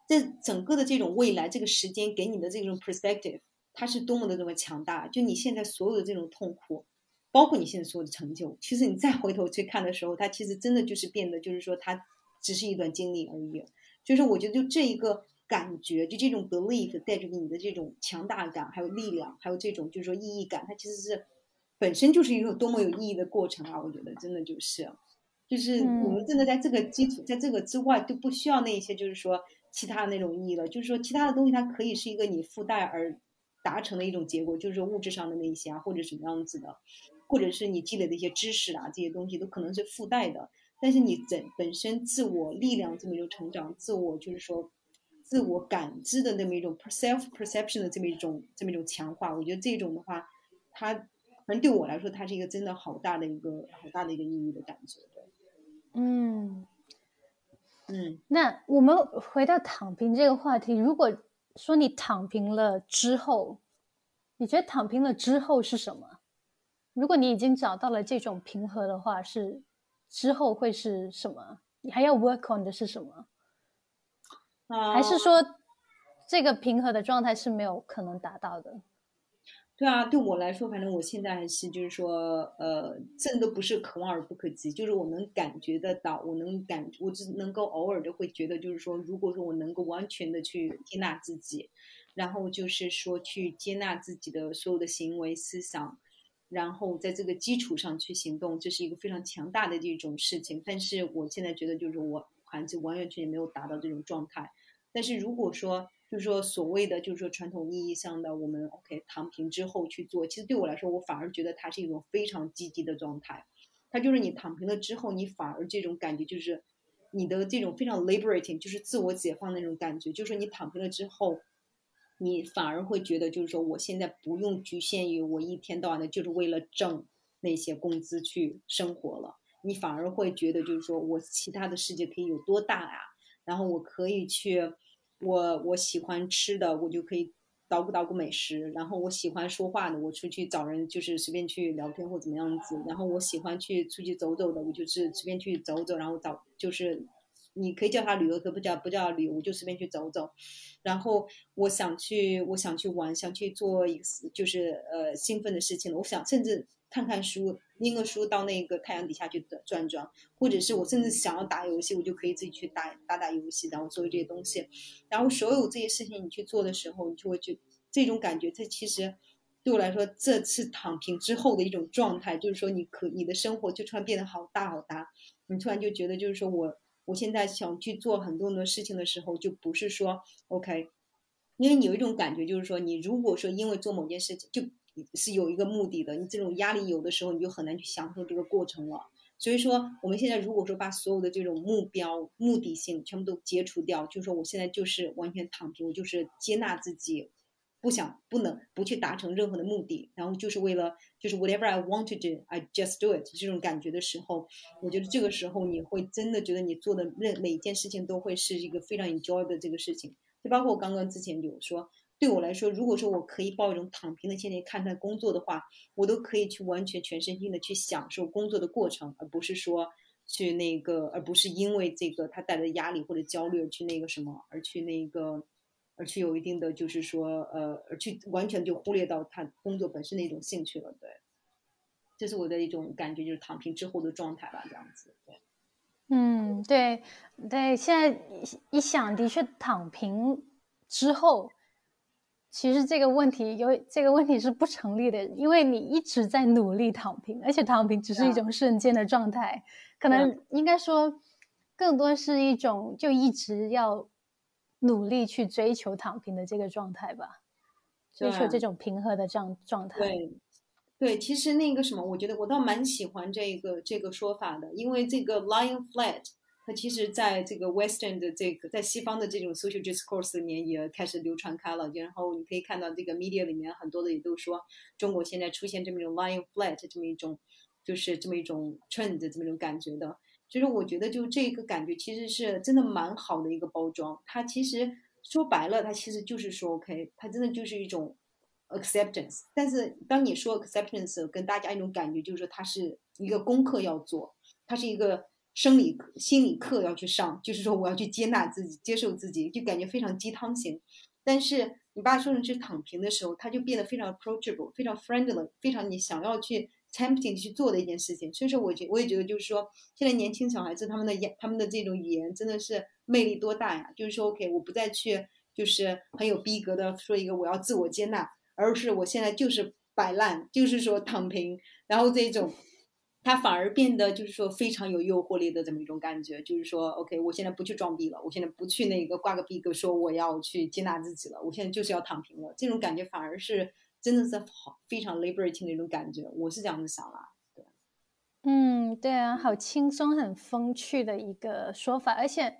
这整个的这种未来，这个时间给你的这种 perspective，它是多么的这么强大。就你现在所有的这种痛苦，包括你现在所有的成就，其实你再回头去看的时候，它其实真的就是变得，就是说它只是一段经历而已。所以说，我觉得就这一个。感觉就这种 belief 带着你的这种强大感，还有力量，还有这种就是说意义感，它其实是本身就是一个多么有意义的过程啊！我觉得真的就是，就是我们真的在这个基础，在这个之外就不需要那些就是说其他那种意义了。就是说其他的东西它可以是一个你附带而达成的一种结果，就是说物质上的那一些啊，或者什么样子的，或者是你积累的一些知识啊，这些东西都可能是附带的。但是你整本身自我力量这么一种成长，自我就是说。自我感知的那么一种 self perception 的这么一种这么一种强化，我觉得这种的话，它反正对我来说，它是一个真的好大的一个好大的一个意义的感觉。嗯嗯，那我们回到躺平这个话题，如果说你躺平了之后，你觉得躺平了之后是什么？如果你已经找到了这种平和的话，是之后会是什么？你还要 work on 的是什么？还是说，这个平和的状态是没有可能达到的。对啊，对我来说，反正我现在还是就是说，呃，真的不是可望而不可及，就是我能感觉得到，我能感，我只能够偶尔的会觉得，就是说，如果说我能够完全的去接纳自己，然后就是说去接纳自己的所有的行为、思想。然后在这个基础上去行动，这是一个非常强大的这种事情。但是我现在觉得，就是我就完完全全没有达到这种状态。但是如果说，就是说所谓的，就是说传统意义上的我们 OK 躺平之后去做，其实对我来说，我反而觉得它是一种非常积极的状态。它就是你躺平了之后，你反而这种感觉就是你的这种非常 liberating，就是自我解放那种感觉。就是说你躺平了之后。你反而会觉得，就是说，我现在不用局限于我一天到晚的，就是为了挣那些工资去生活了。你反而会觉得，就是说我其他的世界可以有多大呀？然后我可以去，我我喜欢吃的，我就可以捣鼓捣鼓美食。然后我喜欢说话的，我出去找人就是随便去聊天或怎么样子。然后我喜欢去出去走走的，我就是随便去走走，然后找就是。你可以叫他旅游，可不叫不叫旅游，我就随便去走走。然后我想去，我想去玩，想去做一个就是呃兴奋的事情了。我想甚至看看书，拎个书到那个太阳底下去转转，或者是我甚至想要打游戏，我就可以自己去打打打游戏，然后做这些东西。然后所有这些事情你去做的时候，你就会觉这种感觉，这其实对我来说，这次躺平之后的一种状态，就是说你可你的生活就突然变得好大好大，你突然就觉得就是说我。我现在想去做很多很多事情的时候，就不是说 OK，因为你有一种感觉，就是说你如果说因为做某件事情，就是有一个目的的，你这种压力有的时候你就很难去享受这个过程了。所以说，我们现在如果说把所有的这种目标、目的性全部都解除掉，就说我现在就是完全躺平，我就是接纳自己。不想不能不去达成任何的目的，然后就是为了就是 whatever I want to do, I just do it 这种感觉的时候，我觉得这个时候你会真的觉得你做的任每一件事情都会是一个非常 enjoy 的这个事情。就包括我刚刚之前有说，对我来说，如果说我可以抱一种躺平的心态看待工作的话，我都可以去完全全身心的去享受工作的过程，而不是说去那个，而不是因为这个他带来的压力或者焦虑而去那个什么，而去那个。而去有一定的，就是说，呃，而去完全就忽略到他工作本身的一种兴趣了，对，这是我的一种感觉，就是躺平之后的状态吧，这样子，对，嗯，对，对，现在一想，的确躺平之后，其实这个问题有这个问题是不成立的，因为你一直在努力躺平，而且躺平只是一种瞬间的状态，可能应该说，更多是一种就一直要。努力去追求躺平的这个状态吧，追求这种平和的这样状态。对，对，其实那个什么，我觉得我倒蛮喜欢这个这个说法的，因为这个 lying flat，它其实在这个 Western 的这个在西方的这种 social discourse 里面也开始流传开了。然后你可以看到这个 media 里面很多的也都说，中国现在出现这么一种 lying flat 这么一种，就是这么一种 trend 这么一种感觉的。其实我觉得，就这个感觉，其实是真的蛮好的一个包装。它其实说白了，它其实就是说，OK，它真的就是一种 acceptance。但是当你说 acceptance，跟大家一种感觉，就是说它是一个功课要做，它是一个生理心理课要去上，就是说我要去接纳自己、接受自己，就感觉非常鸡汤型。但是你把它说成是躺平的时候，它就变得非常 approachable，非常 friendly，非常你想要去。tempting 去做的一件事情，所以说我觉我也觉得就是说，现在年轻小孩子他们的言他们的这种语言真的是魅力多大呀！就是说，OK，我不再去就是很有逼格的说一个我要自我接纳，而是我现在就是摆烂，就是说躺平，然后这种，他反而变得就是说非常有诱惑力的这么一种感觉，就是说，OK，我现在不去装逼了，我现在不去那个挂个逼格说我要去接纳自己了，我现在就是要躺平了，这种感觉反而是。真的是好非常 liberating 的一种感觉，我是这样子想啦。对，嗯，对啊，好轻松、很风趣的一个说法，而且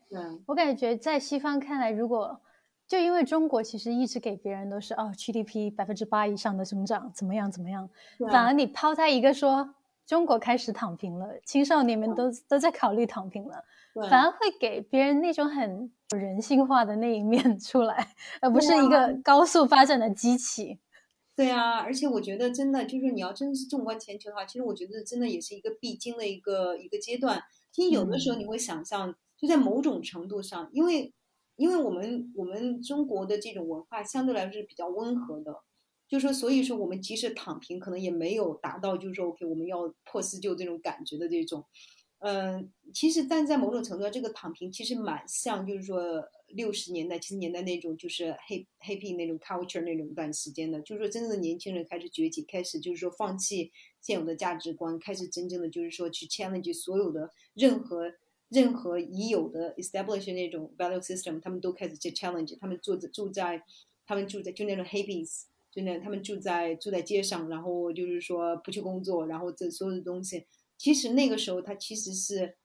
我感觉在西方看来，如果就因为中国其实一直给别人都是哦 GDP 百分之八以上的增长，怎么样怎么样，反而你抛开一个说中国开始躺平了，青少年们都都在考虑躺平了，反而会给别人那种很人性化的那一面出来，而不是一个高速发展的机器。对啊，而且我觉得真的就是你要真的是纵观全球的话，其实我觉得真的也是一个必经的一个一个阶段。其实有的时候你会想象，就在某种程度上，因为因为我们我们中国的这种文化相对来说是比较温和的，就说所以说我们即使躺平，可能也没有达到就是说 OK 我们要破四旧这种感觉的这种。嗯，其实但在某种程度上，这个躺平其实蛮像，就是说六十年代、七十年代那种就是黑黑皮那种 culture 那种一段时间的，就是说真正的年轻人开始崛起，开始就是说放弃现有的价值观，开始真正的就是说去 challenge 所有的任何任何已有的 establish 那种 value system，他们都开始去 challenge，他们住在住在他们住在就那种 hippies，就那他们住在住在街上，然后就是说不去工作，然后这所有的东西。其实那个时候，他其实是，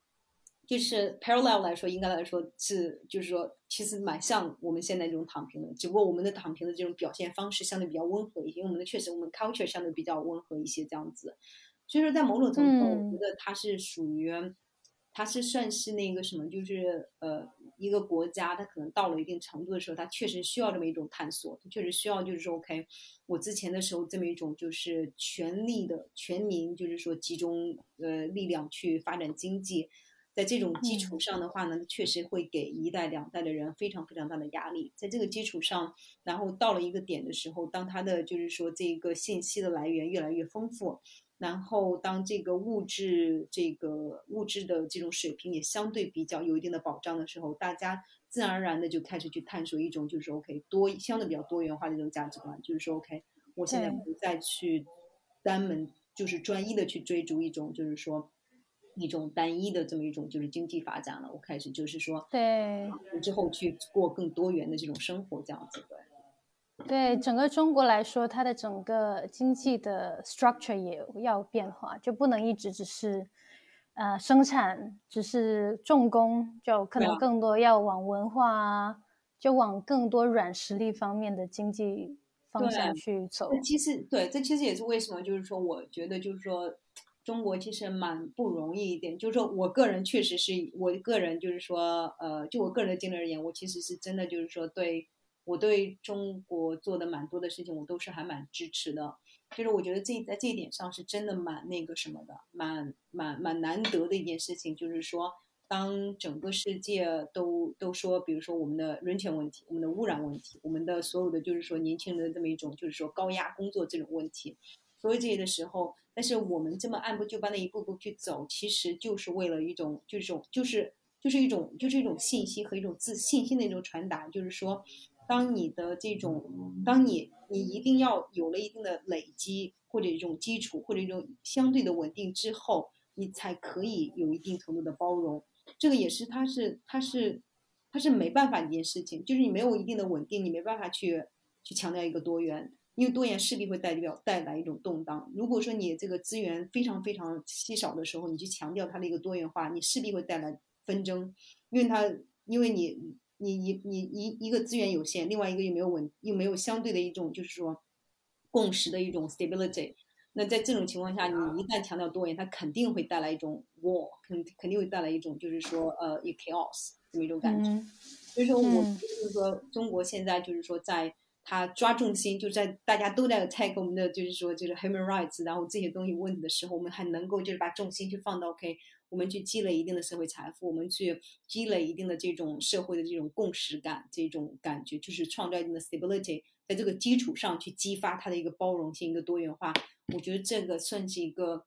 就是 parallel 来说，应该来说是，就是说，其实蛮像我们现在这种躺平的，只不过我们的躺平的这种表现方式相对比较温和一些，因为我们的确实我们 culture 相对比较温和一些这样子。所以说，在某种程度上，我觉得它是属于，它是算是那个什么，就是呃，一个国家，它可能到了一定程度的时候，它确实需要这么一种探索，它确实需要就是说，OK。我之前的时候，这么一种就是全力的全民，就是说集中呃力量去发展经济，在这种基础上的话呢，确实会给一代两代的人非常非常大的压力。在这个基础上，然后到了一个点的时候，当他的就是说这个信息的来源越来越丰富，然后当这个物质这个物质的这种水平也相对比较有一定的保障的时候，大家。自然而然的就开始去探索一种就是 OK 多相对比较多元化的一种价值观，就是说 OK，我现在不再去单门就是专一的去追逐一种就是说一种单一的这么一种就是经济发展了，我开始就是说对之后去过更多元的这种生活这样子对。对整个中国来说，它的整个经济的 structure 也要变化，就不能一直只是。呃，生产只是重工，就可能更多要往文化啊，就往更多软实力方面的经济方向去走。其实，对，这其实也是为什么，就是说，我觉得，就是说，中国其实蛮不容易一点。就是说我个人确实是我个人，就是说，呃，就我个人的经历而言，我其实是真的，就是说，对我对中国做的蛮多的事情，我都是还蛮支持的。就是我觉得这在这一点上是真的蛮那个什么的，蛮蛮蛮难得的一件事情。就是说，当整个世界都都说，比如说我们的人权问题、我们的污染问题、我们的所有的就是说年轻人的这么一种就是说高压工作这种问题，所有这些的时候，但是我们这么按部就班的一步步去走，其实就是为了一种就是种就是就是一种就是一种信息和一种自信心的一种传达，就是说。当你的这种，当你你一定要有了一定的累积或者一种基础或者一种相对的稳定之后，你才可以有一定程度的包容。这个也是，它是它是它是没办法一件事情，就是你没有一定的稳定，你没办法去去强调一个多元，因为多元势必会代表带来一种动荡。如果说你这个资源非常非常稀少的时候，你去强调它的一个多元化，你势必会带来纷争，因为它因为你。你你你一一个资源有限，另外一个又没有稳，又没有相对的一种就是说共识的一种 stability。那在这种情况下，你一旦强调多元，它肯定会带来一种 war，肯肯定会带来一种就是说呃一 chaos 这么一种感觉。所以说，我就是说，中国现在就是说，在他抓重心，就在大家都在 attack 我们的就是说就是 human rights，然后这些东西问题的时候，我们还能够就是把重心去放到 OK。我们去积累一定的社会财富，我们去积累一定的这种社会的这种共识感，这种感觉就是创造一定的 stability，在这个基础上去激发它的一个包容性、一个多元化。我觉得这个算是一个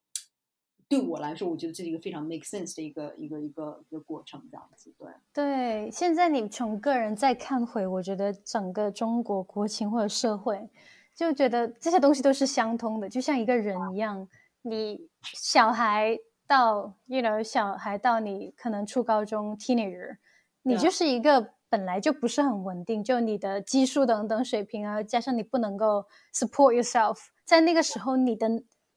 对我来说，我觉得这是一个非常 make sense 的一个一个一个一个过程，这样子。对对，现在你从个人再看回，我觉得整个中国国情或者社会，就觉得这些东西都是相通的，就像一个人一样，你小孩。到，you know，小孩到你可能初高中 teenager，你就是一个本来就不是很稳定，就你的基数等等水平啊，加上你不能够 support yourself，在那个时候，你的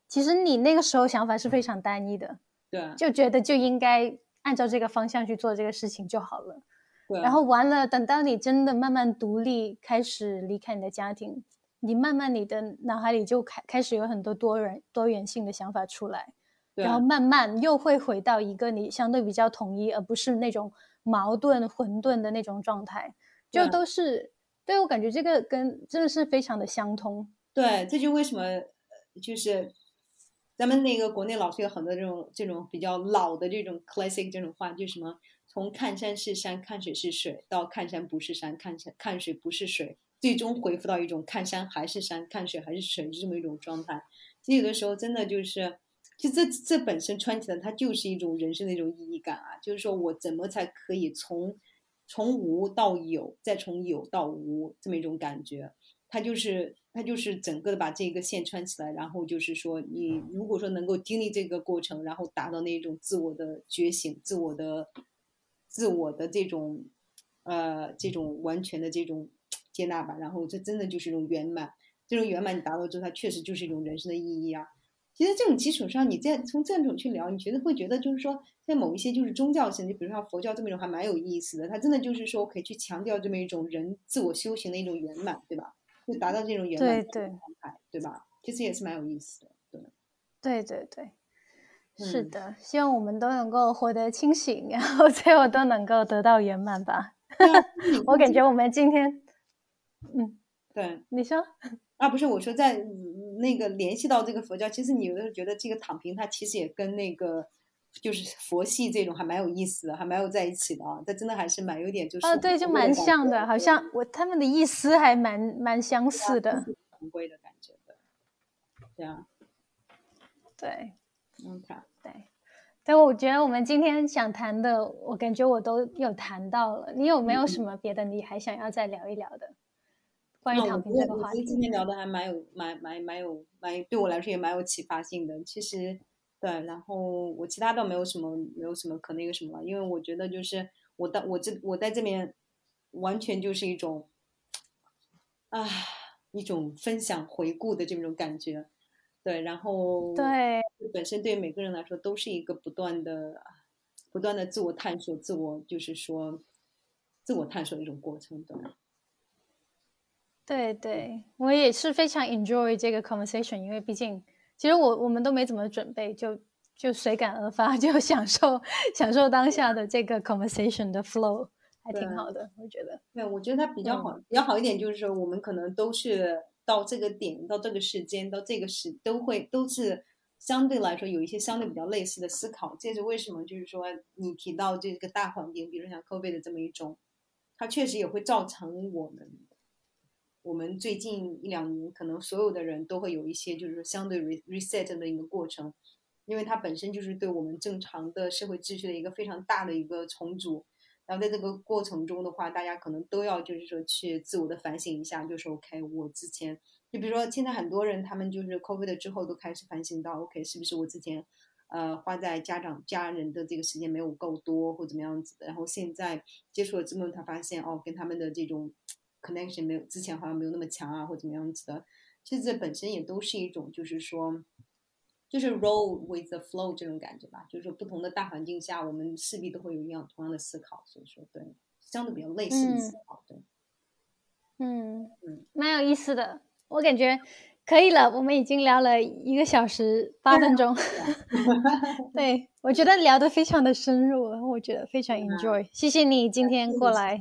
其实你那个时候想法是非常单一的，对，就觉得就应该按照这个方向去做这个事情就好了，对。然后完了，等到你真的慢慢独立，开始离开你的家庭，你慢慢你的脑海里就开开始有很多多元多元性的想法出来。然后慢慢又会回到一个你相对比较统一，而不是那种矛盾混沌的那种状态，就都是对我感觉这个跟真的是非常的相通。对，这就为什么就是咱们那个国内老是有很多这种这种比较老的这种 classic 这种话，就什么从看山是山，看水是水，到看山不是山，看山看水不是水，最终回复到一种看山还是山，看水还是水，这么一种状态。其实有的时候真的就是。就这这本身穿起来，它就是一种人生的一种意义感啊！就是说我怎么才可以从从无到有，再从有到无这么一种感觉？它就是它就是整个的把这个线穿起来，然后就是说你如果说能够经历这个过程，然后达到那种自我的觉醒、自我的自我的这种呃这种完全的这种接纳吧，然后这真的就是一种圆满。这种圆满你达到之后，它确实就是一种人生的意义啊。其实这种基础上，你再从这种去聊，你觉得会觉得就是说，在某一些就是宗教性，就比如说佛教这么一种，还蛮有意思的。它真的就是说，可以去强调这么一种人自我修行的一种圆满，对吧？就达到这种圆满状态，对吧？其实也是蛮有意思的，对，对对对，是的。希望我们都能够活得清醒，然后最后都能够得到圆满吧。我感觉我们今天，嗯，对，你说啊，不是我说在。那个联系到这个佛教，其实你有的时候觉得这个躺平，它其实也跟那个就是佛系这种还蛮有意思的，还蛮有在一起的啊。它真的还是蛮有点就是哦，对，就蛮像的，好像我他们的意思还蛮蛮相似的，常规的感觉的，对啊，对，OK，对，但我觉得我们今天想谈的，我感觉我都有谈到了。你有没有什么别的你还想要再聊一聊的？关于躺平这个话题，今天聊的还蛮有、蛮、蛮、蛮有、蛮对我来说也蛮有启发性的。其实，对，然后我其他倒没有什么、没有什么可那个什么了，因为我觉得就是我到我这我在这边完全就是一种啊一种分享回顾的这种感觉，对，然后对本身对每个人来说都是一个不断的、不断的自我探索、自我就是说自我探索的一种过程，对。对对，我也是非常 enjoy 这个 conversation，因为毕竟其实我我们都没怎么准备，就就随感而发，就享受享受当下的这个 conversation 的 flow，还挺好的，我觉得。对，我觉得它比较好，比较好一点就是说，我们可能都是到这个点，到这个时间，到这个时，都会都是相对来说有一些相对比较类似的思考。这是为什么？就是说你提到这个大环境，比如像 COVID 的这么一种，它确实也会造成我们。我们最近一两年，可能所有的人都会有一些，就是相对 reset 的一个过程，因为它本身就是对我们正常的社会秩序的一个非常大的一个重组。然后在这个过程中的话，大家可能都要就是说去自我的反省一下，就是 OK，我之前就比如说现在很多人他们就是 COVID 之后都开始反省到 OK，是不是我之前呃花在家长家人的这个时间没有够多或怎么样子的，然后现在接触了之后，他发现哦，跟他们的这种。Connection 没有之前好像没有那么强啊，或怎么样子的，其实这本身也都是一种，就是说，就是 roll with the flow 这种感觉吧。就是说，不同的大环境下，我们势必都会有一样同样的思考。所以说，对，相对比较类似的思考，对。嗯嗯，蛮有意思的，我感觉可以了。我们已经聊了一个小时八分钟，对我觉得聊得非常的深入，我觉得非常 enjoy。谢谢你今天过来。